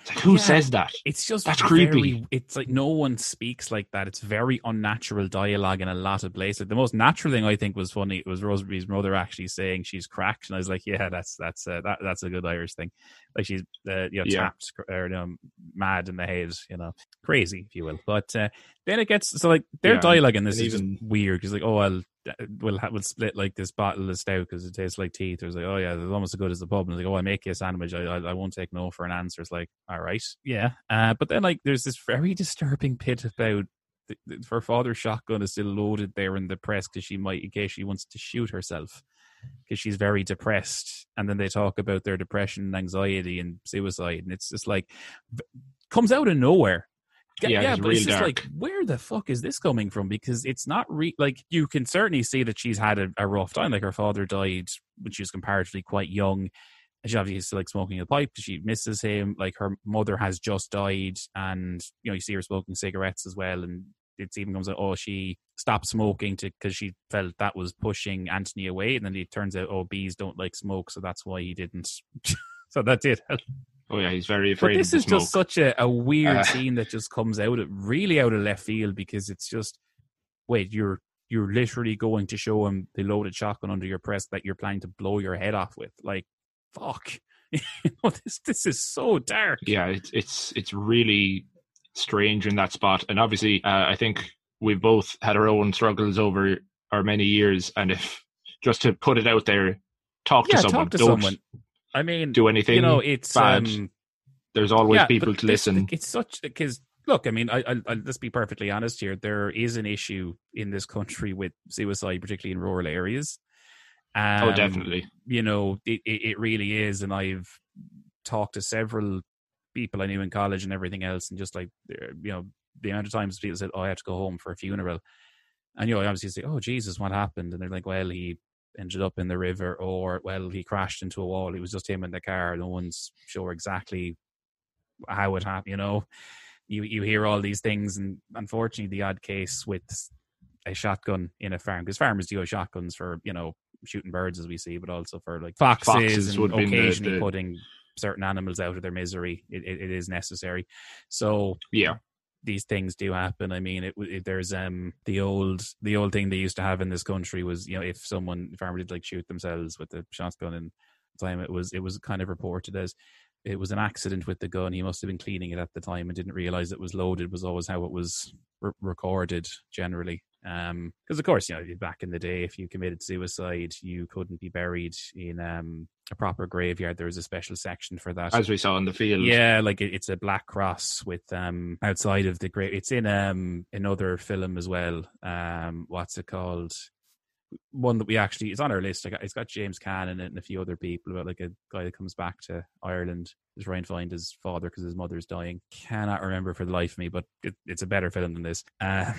Like who Yeah. says that? It's just That's creepy. very- it's like no one speaks like that. It's very unnatural dialogue in a lot of places. The most natural thing I think was funny was Rosemary's mother actually saying she's cracked, and I was like, yeah, that's that's uh, that that's a good Irish thing. Like she's uh, you know Yeah. tapped or you know, mad in the head, you know, crazy if you will. But uh, then it gets so like their Yeah, dialogue in this is just even- weird because like oh I'll we'll ha- we'll split like this bottle of stout because it tastes like teeth. Or it's like oh yeah, it's almost as good as the pub. And it's like oh I make you a sandwich. I, I I won't take no for an answer. It's like all right, yeah. Uh, but then like there's this very disturbing bit about her father's shotgun is still loaded there in the press because she might in case she wants to shoot herself because she's very depressed. And then they talk about their depression and anxiety and suicide, and it's just like comes out of nowhere. Yeah, Yeah, it's but it's just dark. like, where the fuck is this coming from? Because it's not re- like you can certainly see that she's had a, a rough time. Like her father died when she was comparatively quite young. And she obviously is like smoking a pipe. She misses him. Like her mother has just died, and you know you see her smoking cigarettes as well. And it even comes out, oh, she stopped smoking to because she felt that was pushing Anthony away. And then it turns out, oh, bees don't like smoke, so that's why he didn't. <laughs> so that's it. Oh yeah, he's very afraid. But this is smoke. just such a, a weird Uh. <laughs> scene that just comes out of really out of left field because it's just wait, you're you're literally going to show him the loaded shotgun under your press that you're planning to blow your head off with. Like, fuck. <laughs> you know, this this is so dark. Yeah, it's it's it's really strange in that spot, and obviously, uh, I think we've both had our own struggles over our many years, and if just to put it out there, talk yeah, to someone. talk to Don't someone. I mean, do anything. you know, it's bad. um, There's always yeah, people to listen. It's such because look, I mean, I, I, I let's be perfectly honest here. There is an issue in this country with suicide, particularly in rural areas. oh, Um, definitely. you know, it, it, it really is. And I've talked to several people I knew in college and everything else, and just like, you know, the amount of times people said, Oh, I have to go home for a funeral. And, you know, I obviously say, Oh, Jesus, what happened? And they're like, Well, he ended up in the river, or, Well, he crashed into a wall. It was just him in the car. No one's sure exactly how it happened, you know. You, you hear all these things, and unfortunately, the odd case with a shotgun in a farm because farmers do have shotguns for you know shooting birds as we see, but also for like foxes, Foxes and would be the- occasionally the- putting certain animals out of their misery. It, it, it is necessary. So Yeah. these things do happen. I mean, it, it there's um the old the old thing they used to have in this country was you know if someone if farmer did like shoot themselves with a shotgun in time it was it was kind of reported as it was an accident with the gun. He must have been cleaning it at the time and didn't realize it was loaded. Was always how it was re- recorded generally. Um, because of course, you know, back in the day, if you committed suicide, you couldn't be buried in um a proper graveyard. There was a special section for that. As we saw in the field. Yeah, like it, it's a black cross with um outside of the grave. It's in um another film as well. Um, what's it called? One that we actually it's on our list. Got, it's got James Caan in it and a few other people about like a guy that comes back to Ireland to try and find his father because his mother's dying. Cannot remember for the life of me, but it, it's a better film than this. <laughs> Uh,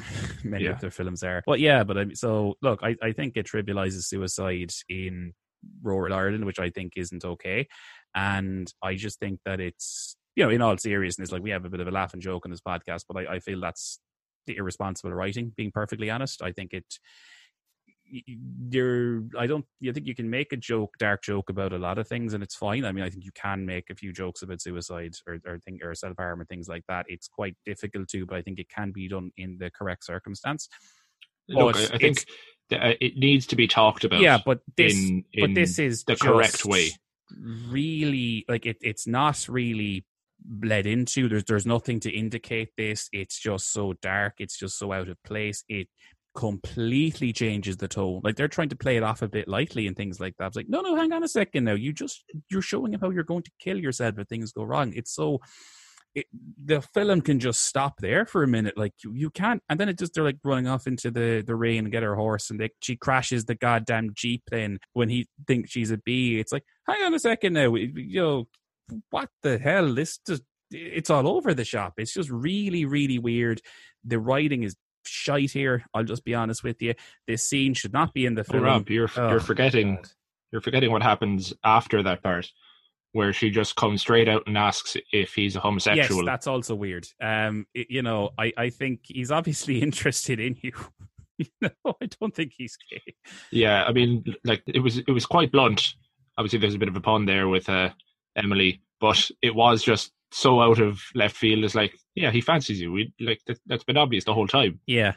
many Yeah. other films are, but yeah. But I mean, so look, I I think it trivializes suicide in rural Ireland, which I think isn't okay. And I just think that it's, you know, in all seriousness, like we have a bit of a laugh and joke on this podcast, but I, I feel that's the irresponsible writing, being perfectly honest. I think it, you're, I don't, you think you can make a joke, dark joke about a lot of things and it's fine. I mean, I think you can make a few jokes about suicide or, or thing or self harm or things like that. It's quite difficult to, but I think it can be done in the correct circumstance. Look, But I, I think Uh, it needs to be talked about. yeah, but this, in, but this is the correct way. Really, like it, it's not really bled into. There's there's nothing to indicate this. It's just so dark. It's just so out of place. It completely changes the tone. Like they're trying to play it off a bit lightly and things like that. It's like, no, no, hang on a second now. You just you're showing him how you're going to kill yourself if things go wrong. It's so it, the film can just stop there for a minute. Like you, you can't, and then it just they're like running off into the the rain and get her horse, and they, she crashes the goddamn jeep. Then when he thinks she's a bee, it's like, hang on a second now, you know, what the hell? This just it's all over the shop. It's just really, really weird. The writing is shite here. I'll just be honest with you. This scene should not be in the Oh, film. Rob, you're Oh, you're forgetting God. you're forgetting what happens after that part, where she just comes straight out and asks if he's a homosexual. Yes, that's also weird. Um, it- you know, I, I think he's obviously <laughs> interested in you. <laughs> you know, I don't think he's gay. Yeah, I mean, like it was it was quite blunt. Obviously, there's a bit of a pun there with uh, Emily, but it was just so out of left field. It's like, yeah, he fancies you. We like that, that's been obvious the whole time. Yeah,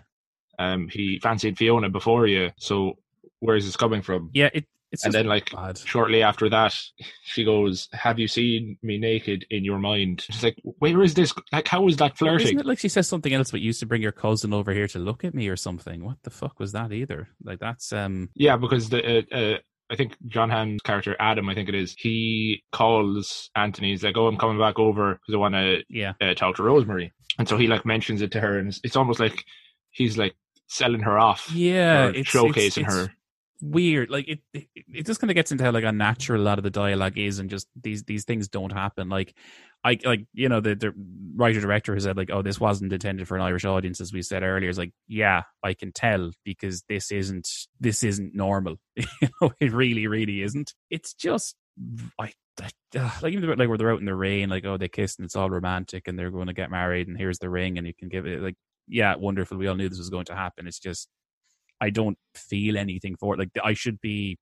Um, he fancied Fiona before you. So where's this coming from? yeah. It, it's and then, like bad. shortly after that, <laughs> she goes, "Have you seen me naked in your mind?" She's like, "Where is this? Like, how is that flirting?" Isn't it like she says something else? But you used to bring your cousin over here to look at me or something. What the fuck was that either? Like that's um. Yeah, because the uh, uh, I think Jon Hamm's character Adam, I think it is, he calls Anthony. He's like, "Oh, I'm coming back over because I want to Yeah, uh, talk to Rosemary," and so he like mentions it to her, and it's, it's almost like he's like selling her off, yeah. It's showcasing it's, it's her. Weird. Like it, it, it just kind of gets into how like unnatural a lot of the dialogue is, and just these these things don't happen. Like I like you know the the writer director has said like, oh, this wasn't intended for an Irish audience, as we said earlier. It's like, yeah, I can tell because this isn't this isn't normal. <laughs> you know, it really, really isn't. It's just I. Like even like where they're out in the rain, like oh they kissed and it's all romantic and they're going to get married and here's the ring and you can give it like yeah wonderful we all knew this was going to happen it's just I don't feel anything for it. Like I should be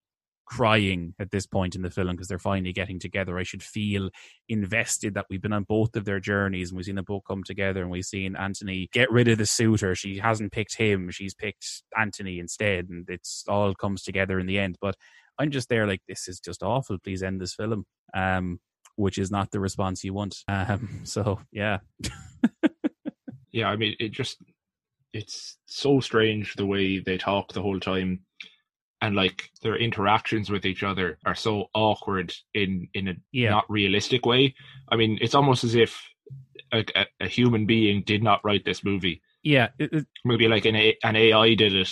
crying at this point in the film because they're finally getting together. I should feel invested that we've been on both of their journeys and we've seen them both come together and we've seen Anthony get rid of the suitor. She hasn't picked him, she's picked Anthony instead, and it's all comes together in the end. But I'm just there like this is just awful. Please end this film. Um, which is not the response you want. Um, <laughs> so yeah. <laughs> yeah, I mean, it just it's so strange the way they talk the whole time and like their interactions with each other are so awkward in in a yeah. not realistic way i mean it's almost as if a, a, a human being did not write this movie yeah it, it, maybe like an, a, an ai did it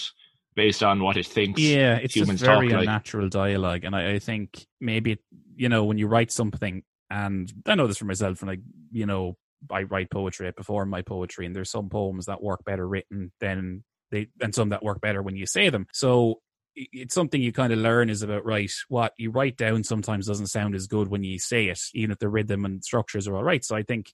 based on what it thinks yeah it's humans just very unnatural like. dialogue and I, I think maybe you know when you write something and i know this for myself and like you know I write poetry, I perform my poetry, and there's some poems that work better written than they and some that work better when you say them. So it's something you kind of learn is about right what you write down sometimes doesn't sound as good when you say it, even if the rhythm and structures are all right. So I think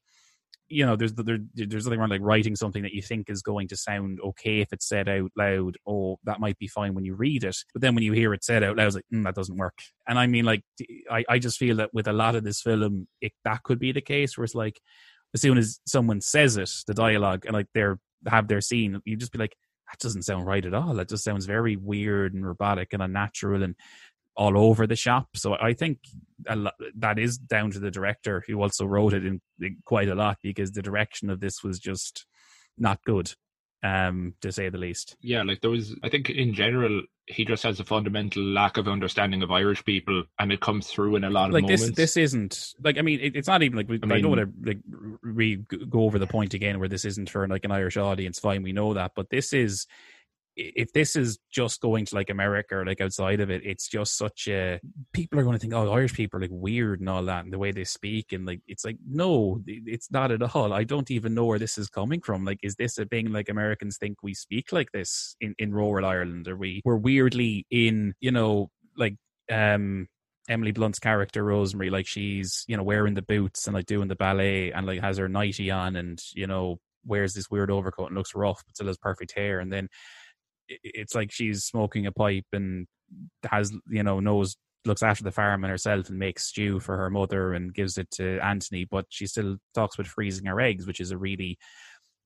you know there's there, there's nothing wrong like writing something that you think is going to sound okay if it's said out loud or that might be fine when you read it but then when you hear it said out loud it's like mm, that doesn't work and i mean like I, I just feel that with a lot of this film it, that could be the case where it's like as soon as someone says it, the dialogue, and like they're have their scene, you just be like, that doesn't sound right at all. That just sounds very weird and robotic and unnatural and all over the shop. So I think that is down to the director who also wrote it in, in quite a lot because the direction of this was just not good um, to say the least. Yeah, like there was, I think in general, he just has a fundamental lack of understanding of Irish people, and it comes through in a lot of like moments. this. This isn't like I mean, it, it's not even like we, I, mean, I don't want to like re go over the point again where this isn't for like an Irish audience. Fine, we know that, but this is if this is just going to like America or like outside of it, it's just such a people are going to think, oh, Irish people are like weird and all that, and the way they speak, and like it's like no, it's not at all. I don't even know where this is coming from. Like, is this a thing like Americans think we speak like this in in rural Ireland? Are we we're weirdly in you know like um Emily Blunt's character Rosemary, like she's you know wearing the boots and like doing the ballet and like has her nightie on and you know wears this weird overcoat and looks rough but still has perfect hair and then it's like she's smoking a pipe and has you know knows looks after the farm and herself and makes stew for her mother and gives it to Anthony, but she still talks about freezing her eggs, which is a really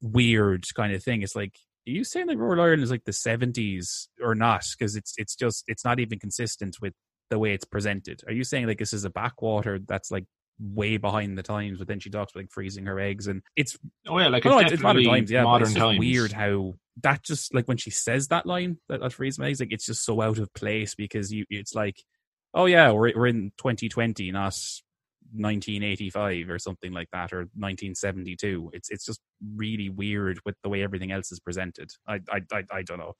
weird kind of thing. It's like are you saying that rural Ireland is like the seventies or not? Because it's it's just it's not even consistent with the way it's presented. Are you saying like this is a backwater that's like way behind the times, but then she talks about like freezing her eggs, and it's oh yeah, like it's, no, it's modern times, yeah. Modern it's times. weird how that just like when she says that line that, that freeze my eggs, like it's just so out of place because you it's like, oh yeah, we're we're in 2020, not 1985 or something like that or 1972. It's it's just really weird with the way everything else is presented. I I I, I don't know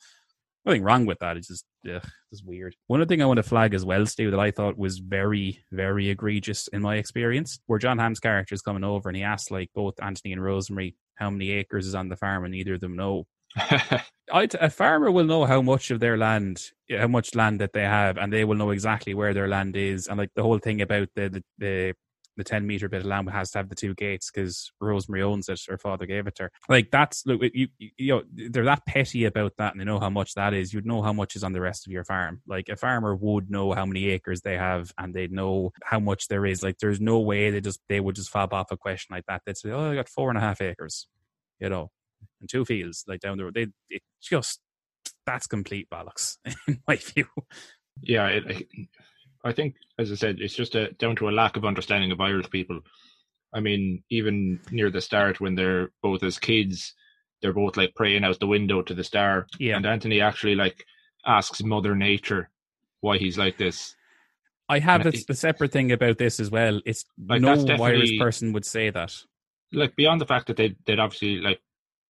nothing wrong with that. It's just, ugh, it's weird. One other thing I want to flag as well, Stu, that I thought was very, very egregious in my experience, where Jon Hamm's character is coming over and he asks like both Anthony and Rosemary how many acres is on the farm, and neither of them know. <laughs> a farmer will know how much of their land, how much land that they have, and they will know exactly where their land is. And like the whole thing about the the, the the 10 meter bit of land has to have the two gates because Rosemary owns it. Her father gave it to her. Like that's look, you, you know, they're that petty about that and they know how much that is. You'd know how much is on the rest of your farm. Like a farmer would know how many acres they have and they'd know how much there is. Like there's no way they just, they would just fob off a question like that. They'd say, Oh, I got four and a half acres, you know, and two fields like down the road. They, it just, that's complete bollocks <laughs> in my view. Yeah. It, I think, as I said, it's just a, down to a lack of understanding of Irish people. I mean, even near the start, when they're both as kids, they're both like praying out the window to the star. Yeah. And Anthony actually like asks Mother Nature why he's like this. I have a, a, separate thing about this as well. It's like, no Irish person would say that. Like beyond the fact that they'd, they'd obviously like,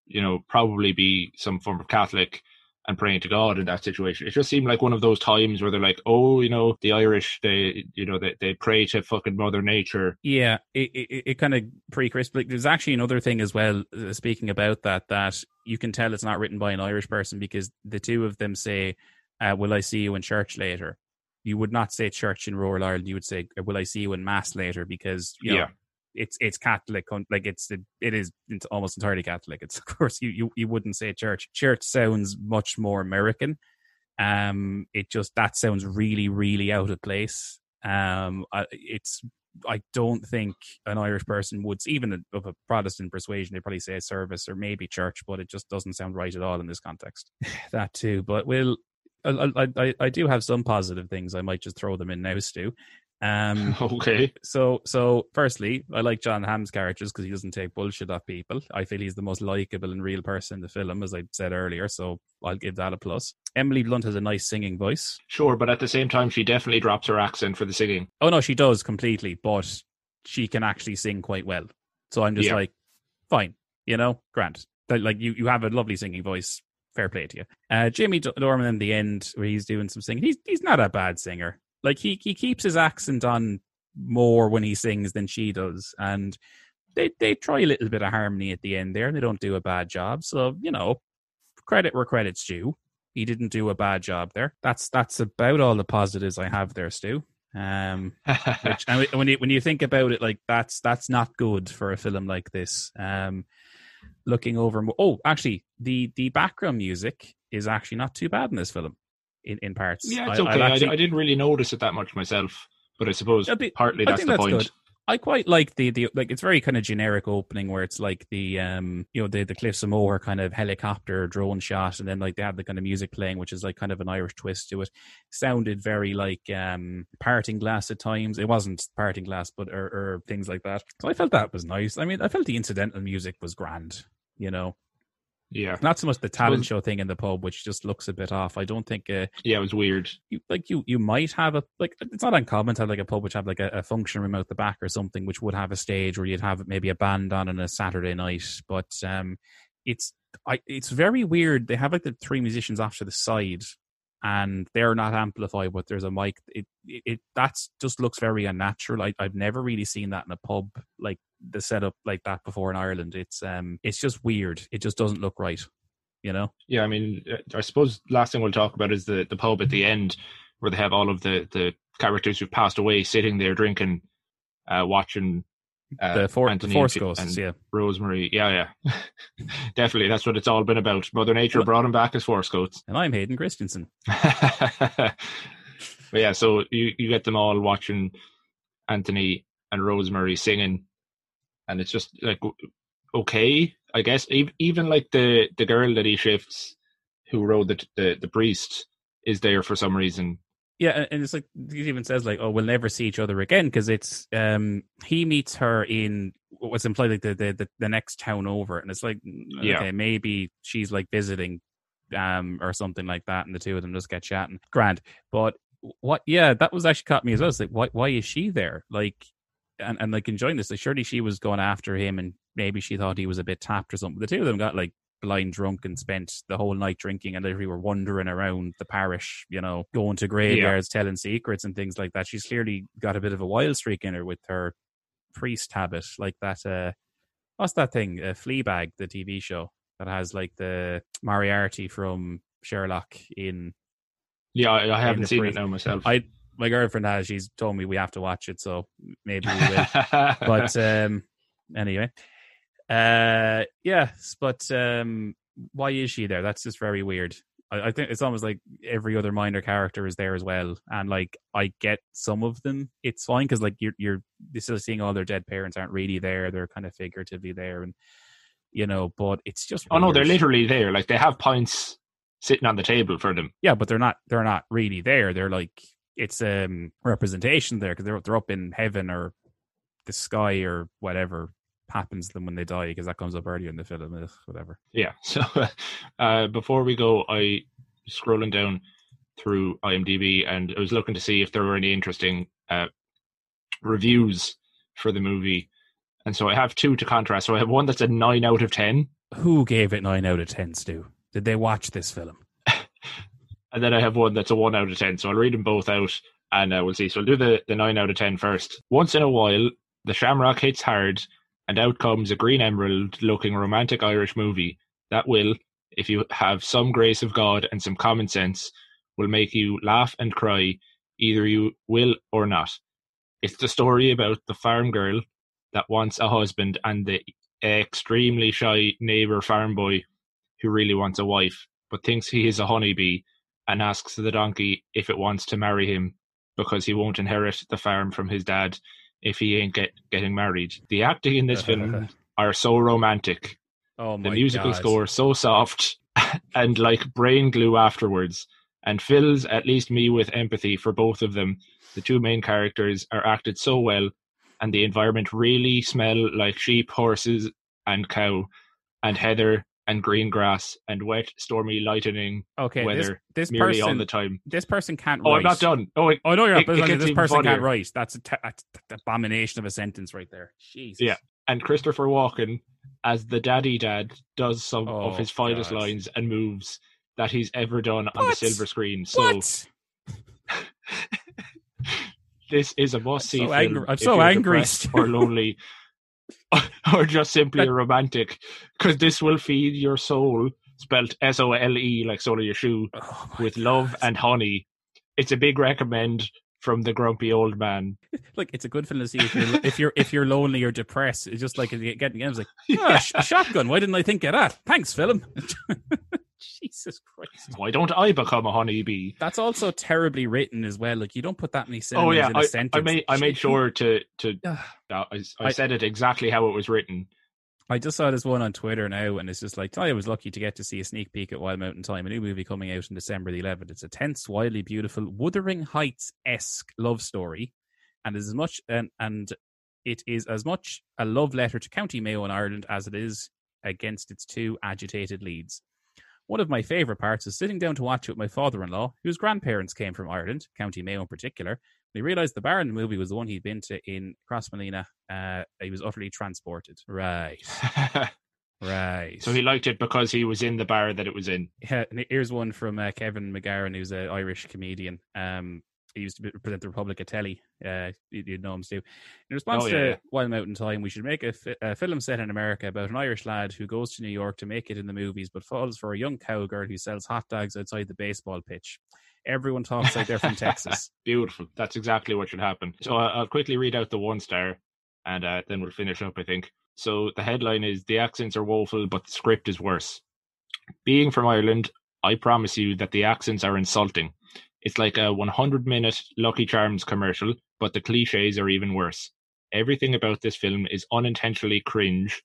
you know, probably be some form of Catholic and praying to God in that situation. It just seemed like one of those times where they're like, oh, you know, the Irish, they, you know, they, they pray to fucking Mother Nature. Yeah, it, it, it kind of pre crisp. Like, there's actually another thing as well, uh, speaking about that, that you can tell it's not written by an Irish person because the two of them say, uh, Will I see you in church later? You would not say church in rural Ireland. You would say, Will I see you in Mass later? Because, you know, yeah it's it's Catholic, like it's it is it's almost entirely Catholic. It's <laughs> of course you you, you wouldn't say church. Church sounds much more American. Um, it just that sounds really really out of place. Um, it's I don't think an Irish person would, even of a Protestant persuasion, they probably say service or maybe church, but it just doesn't sound right at all in this context. <sighs> that too, but we'll I, I, I, I do have some positive things. I might just throw them in now, Stu. Um, <laughs> okay. So, so firstly, I like Jon Hamm's characters because he doesn't take bullshit off people. I feel he's the most likable and real person in the film, as I said earlier. So I'll give that a plus. Emily Blunt has a nice singing voice. Sure, but at the same time, she definitely drops her accent for the singing. Oh no, she does completely, but she can actually sing quite well. So I'm just Yeah. like, fine, you know, grant. Like you, you have a lovely singing voice. Fair play to you. Uh, Jamie Dornan in the end, where he's doing some singing, he's he's not a bad singer. Like he he keeps his accent on more when he sings than she does, and they they try a little bit of harmony at the end there, and they don't do a bad job. So you know, credit where credit's due. He didn't do a bad job there. That's that's about all the positives I have there, Stu. Um, which, <laughs> and when you when you think about it, like that's that's not good for a film like this. Um, looking over, oh, actually, the the background music is actually not too bad in this film, in in parts. yeah, it's I- okay. I'll I, actually- I didn't really notice it that much myself, but I suppose but partly I that's think the that's point. good. I quite like the the like it's very kind of generic opening where it's like the um you know the the Cliffs of Moher kind of helicopter drone shot and then like they have the kind of music playing which is like kind of an Irish twist to it. Sounded very like um parting glass at times. It wasn't parting glass but or, or things like that. So I felt that was nice. I mean I felt the incidental music was grand, you know. Yeah, Not so much the talent show thing in the pub which just looks a bit off. I don't think uh, yeah, it was weird. you like you you might have a like it's not uncommon to have like a pub which have like a, a function room out the back or something which would have a stage where you'd have maybe a band on on a Saturday night, but um, it's I it's very weird. They have like the three musicians off to the side, and they're not amplified, but there's a mic. It it, it that's just looks very unnatural. I, I've never really seen that in a pub like the setup like that before in Ireland. It's um it's just weird. It just doesn't look right, you know. Yeah, I mean, uh, I suppose last thing we'll talk about is the the pub at the end where they have all of the the characters who've passed away sitting there drinking, uh, watching. Uh, the four the Anthony force and- ghosts, yeah. Rosemary. Yeah, yeah, <laughs> definitely. That's what it's all been about. Mother Nature brought him back as force ghosts. And I'm Hayden Christensen. <laughs> but yeah, so you, you get them all watching Anthony and Rosemary singing, and it's just like okay, I guess. Even, even like the the girl that he shifts, who rode the the the priest, is there for some reason. Yeah, and- it's like he even says like, "Oh, we'll never see each other again," because it's um he meets her in what's implied like the, the the the next town over, and it's like, mm, Yeah. okay, maybe she's like visiting, um, or something like that, and the two of them just get chatting. Grand, but what? Yeah, that was actually caught me as well. It's like, why why is she there? Like, and and like enjoying this. Like, surely she was going after him, and maybe she thought he was a bit tapped or something. The two of them got like blind drunk and spent the whole night drinking and literally were wandering around the parish, you know, going to graveyards, telling secrets and things like that. She's clearly got a bit of a wild streak in her with her priest habit, like that. Uh, what's that thing? Uh, Fleabag, the TV show that has like the Moriarty from Sherlock in. Yeah, I, I haven't seen it now myself. I my girlfriend has. She's told me we have to watch it, so maybe we will <laughs> but um anyway uh yes but um why is she there that's just very weird I, I think it's almost like every other minor character is there as well and like i get some of them it's fine because like you're you're still seeing all their dead parents aren't really there they're kind of figuratively there and you know but it's just oh no, they're literally there. Like they have pints sitting on the table for them. yeah but they're not they're not really there they're like it's um representation there because they're, they're up in heaven or the sky or whatever happens to them when they die because that comes up earlier in the film ugh, whatever Yeah. <laughs> So uh, before we go, I scrolling down through IMDb and I was looking to see if there were any interesting uh, reviews for the movie. And so I have two to contrast. So I have one that's a nine out of ten, who gave it 9 out of 10 stu did they watch this film <laughs> and then I have one that's a one out of ten. So I'll read them both out, and uh, we'll see. So I'll do the the nine out of ten first. Once in a while, the Shamrock hits hard, and out comes a green emerald looking romantic Irish movie that will, if you have some grace of God and some common sense, will make you laugh and cry, either you will or not. It's the story about the farm girl that wants a husband and the extremely shy neighbor farm boy who really wants a wife but thinks he is a honeybee and asks the donkey if it wants to marry him because he won't inherit the farm from his dad if he ain't get, getting married. The acting in this film <laughs> are so romantic. oh The musical God. score so soft <laughs> and like brain glue afterwards. and fills at least me with empathy for both of them. The two main characters are acted so well, and the environment really smell like sheep, horses, and cow, and heather and green grass and wet, stormy, lightning Okay, weather this nearly person, all the time. this person can't Oh. I'm not done. Oh, it, Oh no, you're It- not. it this person can't write. That's a, abomination of a sentence right there. Jesus. Yeah. and Christopher Walken as the daddy dad does some Oh, of his finest God. lines and moves that he's ever done on the silver screen. So What? <laughs> this is a must see so angry- I'm so angry, or <laughs> lonely <laughs> or just simply a romantic because this will feed your soul spelt s-o-l-e like sole of your shoe Oh with love and honey it's a big recommend from the grumpy old man <laughs> Like it's a good film to see if you're if you're if you're lonely or depressed. It's just like getting. It's like <laughs> ah, oh, a, sh- shotgun. Why didn't I think of that? Thanks, film. <laughs> Jesus Christ. why don't i become a honeybee That's also terribly written as well. Like you don't put that many synonyms oh yeah in a I, sentence. I made i made sure to to <laughs> uh, I, I I- said it exactly how it was written I just saw this one on Twitter now, and it's just like I was lucky to get to see a sneak peek at Wild Mountain Thyme, a new movie coming out in December the 11th. It's a tense, wildly beautiful, Wuthering Heights esque love story, and is as much and and it is as much a love letter to County Mayo in Ireland as it is against its two agitated leads. One of my favourite parts is sitting down to watch it with my father-in-law, whose grandparents came from Ireland, County Mayo in particular. When he realised the bar in the movie was the one he'd been to in Crossmolina, uh, he was utterly transported. Right. <laughs> Right. so he liked it because he was in the bar that it was in Yeah, and here's one from uh, Kevin McGahern, who's an Irish comedian. Um, he used to present the Republic of Telly. Uh, you, you'd know him, Stu. In response Oh, yeah, to yeah. Wild Mountain Thyme, we should make a, fi- a film set in America about an Irish lad who goes to New York to make it in the movies, but falls for a young cowgirl who sells hot dogs outside the baseball pitch. Everyone talks like they're from <laughs> Texas. Beautiful. That's exactly what should happen. So I- I'll quickly read out the one star and uh, then we'll finish up, I think. So the headline is The accents are woeful, but the script is worse. Being from Ireland, I promise you that the accents are insulting. It's like a 100 minute Lucky Charms commercial, but the cliches are even worse. Everything about this film is unintentionally cringe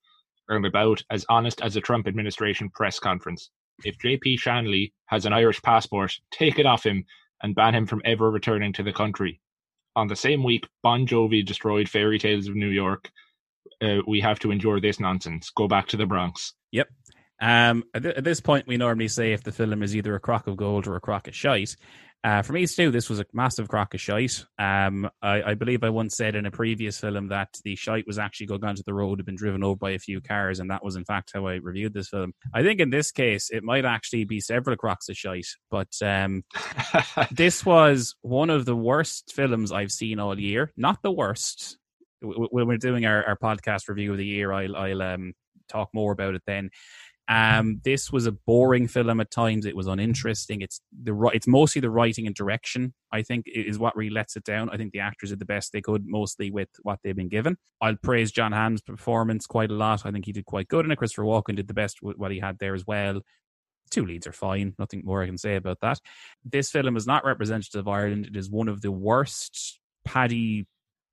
and about as honest as a Trump administration press conference. If JP Shanley has an Irish passport, take it off him and ban him from ever returning to the country. On the same week, Bon Jovi destroyed Fairy Tales of New York. Uh, we have to endure this nonsense. Go back to the Bronx. Yep. Um, at, th- at this point, we normally say if the film is either a crock of gold or a crock of shite. Uh, for me, Stu, this was a massive crock of shite. Um, I, I believe I once said in a previous film that the shite was actually going onto the road, had been driven over by a few cars, and that was in fact how I reviewed this film. I think in this case, it might actually be several crocks of shite, but um, <laughs> this was one of the worst films I've seen all year. Not the worst. When we're doing our, our podcast review of the year, I'll, I'll um, talk more about it then. Um, this was a boring film at times. It was uninteresting. It's the it's mostly the writing and direction. I think is what really lets it down. I think the actors did the best they could, mostly with what they've been given. I'll praise Jon Hamm's performance quite a lot. I think he did quite good, and Christopher Walken did the best with what he had there as well. Two leads are fine. Nothing more I can say about that. This film is not representative of Ireland. It is one of the worst paddy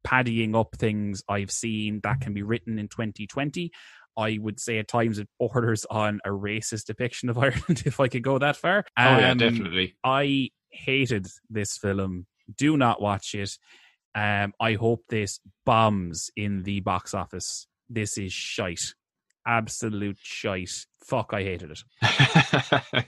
paddying up things I've seen that can be written in 2020. I would say at times it borders on a racist depiction of <laughs> Ireland, if I could go that far. oh, yeah, Um, definitely. I hated this film. Do not watch it. Um, I hope this bombs in the box office. This is shite. Absolute shite. Fuck, I hated it. <laughs> uh,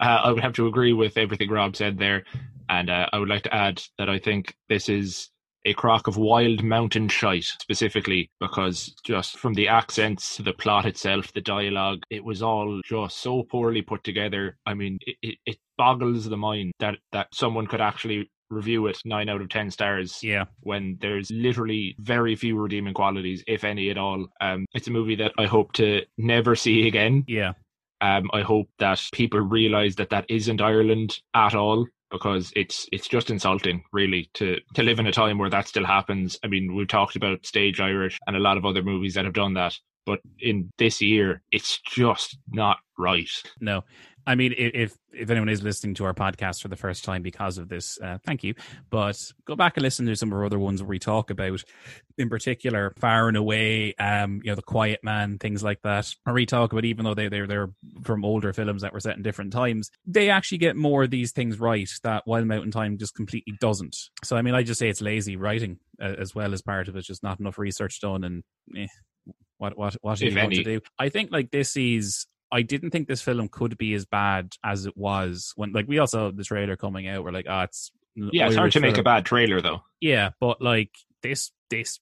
I would have to agree with everything Rob said there. And uh, I would like to add that I think this is a crock of wild mountain shite, specifically because just from the accents to the plot itself, the dialogue, it was all just so poorly put together. I mean, it, it, it boggles the mind that, that someone could actually review it nine out of ten stars Yeah. when there's literally very few redeeming qualities, if any at all. Um, it's a movie that I hope to never see again. Yeah. Um, I hope that people realize that that isn't Ireland at all because it's it's just insulting, really, to to live in a time where that still happens. I mean, we've talked about Stage Irish and a lot of other movies that have done that, but in this year, it's just not right. No, I mean, if if anyone is listening to our podcast for the first time because of this, uh, thank you. But go back and listen to some of our other ones where we talk about, in particular, Far and Away, um, you know, The Quiet Man, things like that. Or we talk about even though they they're they're from older films that were set in different times, they actually get more of these things right that Wild Mountain Thyme just completely doesn't. So I mean, I just say it's lazy writing uh, as well as part of it's just not enough research done and. Eh, what what what are you going to do? I think like this is I didn't think this film could be as bad as it was when like we also the trailer coming out. We're like, ah, oh, it's yeah, it's hard to film. make a bad trailer though. Yeah, but like this this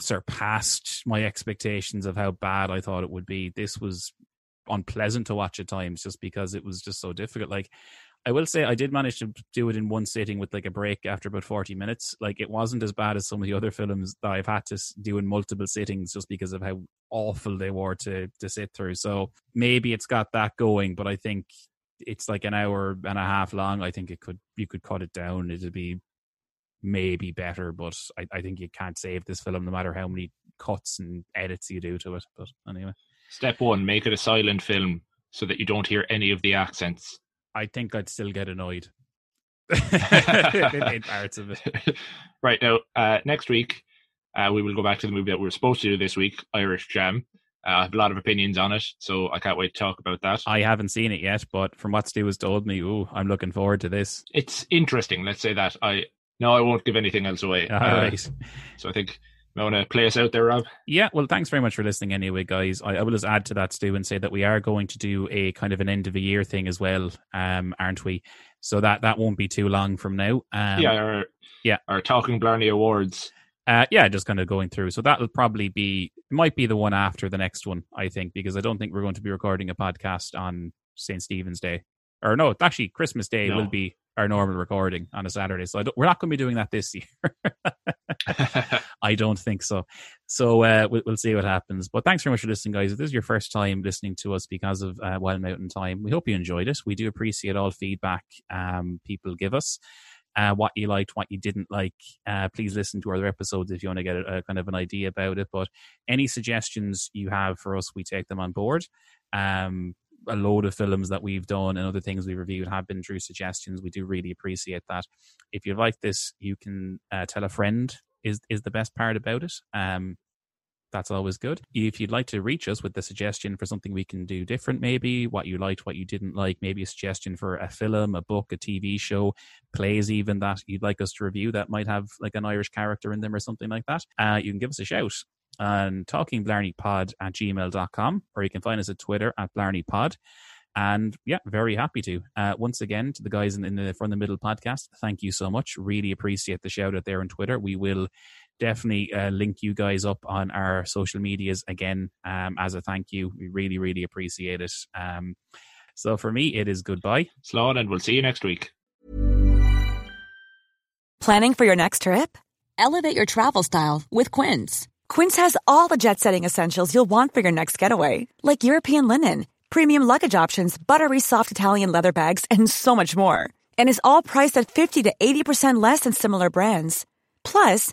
surpassed my expectations of how bad I thought it would be. This was unpleasant to watch at times just because it was just so difficult. Like I will say I did manage to do it in one sitting with like a break after about 40 minutes. Like it wasn't as bad as some of the other films that I've had to do in multiple sittings just because of how awful they were to to sit through. So maybe it's got that going, but I think it's like an hour and a half long. I think it could you could cut it down. It'd be maybe better, but I, I think you can't save this film no matter how many cuts and edits you do to it. But anyway. Step one, make it a silent film so that you don't hear any of the accents. I think I'd still get annoyed <laughs> <laughs> in parts of it. <laughs> Right now, uh, next week uh, we will go back to the movie that we were supposed to do this week, Irish Jam. Uh, I have a lot of opinions on it, so I can't wait to talk about that. I haven't seen it yet, but from what Stu has told me, ooh, I'm looking forward to this. It's interesting. Let's say that. I no, I won't give anything else away. <laughs> All uh, right. So I think you want to play us out there, Rob? Yeah, well, thanks very much for listening anyway, guys. I, I, will just add to that, Stu, and say that we are going to do a kind of an end of the year thing as well, um, aren't we? So that that won't be too long from now. Um, yeah, our, yeah, our Talking Blarney Awards. Uh, yeah, just kind of going through. So that'll probably be, might be the one after the next one, I think, because I don't think we're going to be recording a podcast on St. Stephen's Day. Or no, actually, Christmas Day no. will be our normal recording on a Saturday. So we're not going to be doing that this year. <laughs> <laughs> I don't think so. So uh, we'll, we'll, see what happens. But thanks very much for listening, guys. If this is your first time listening to us because of uh, Wild Mountain Thyme, we hope you enjoyed it. We do appreciate all feedback um, people give us. Uh, what you liked, what you didn't like. Uh, please listen to other episodes if you want to get a, a, kind of an idea about it. But any suggestions you have for us, we take them on board. Um, a load of films that we've done and other things we've reviewed have been through suggestions. We do really appreciate that. If you like this, you can uh, tell a friend. Is is the best part about it. Um, that's always good. If you'd like to reach us with a suggestion for something we can do different, maybe what you liked, what you didn't like, maybe a suggestion for a film, a book, a TV show, plays even that you'd like us to review that might have like an Irish character in them or something like that, uh, you can give us a shout and talkingblarneypod at gmail.com, or you can find us at Twitter at blarneypod. And yeah, very happy to. Uh, once again, to the guys in, in the From the Middle podcast, thank you so much. Really appreciate the shout out there on Twitter. We will definitely uh, link you guys up on our social medias again um, as a thank you. We really, really appreciate it. Um, so for me, it is goodbye. Slán, and we'll see you next week. Planning for your next trip? Elevate your travel style with Quince. Quince has all the jet setting essentials you'll want for your next getaway, like European linen, premium luggage options, buttery soft Italian leather bags, and so much more. And is all priced at 50 to 80% less than similar brands. Plus,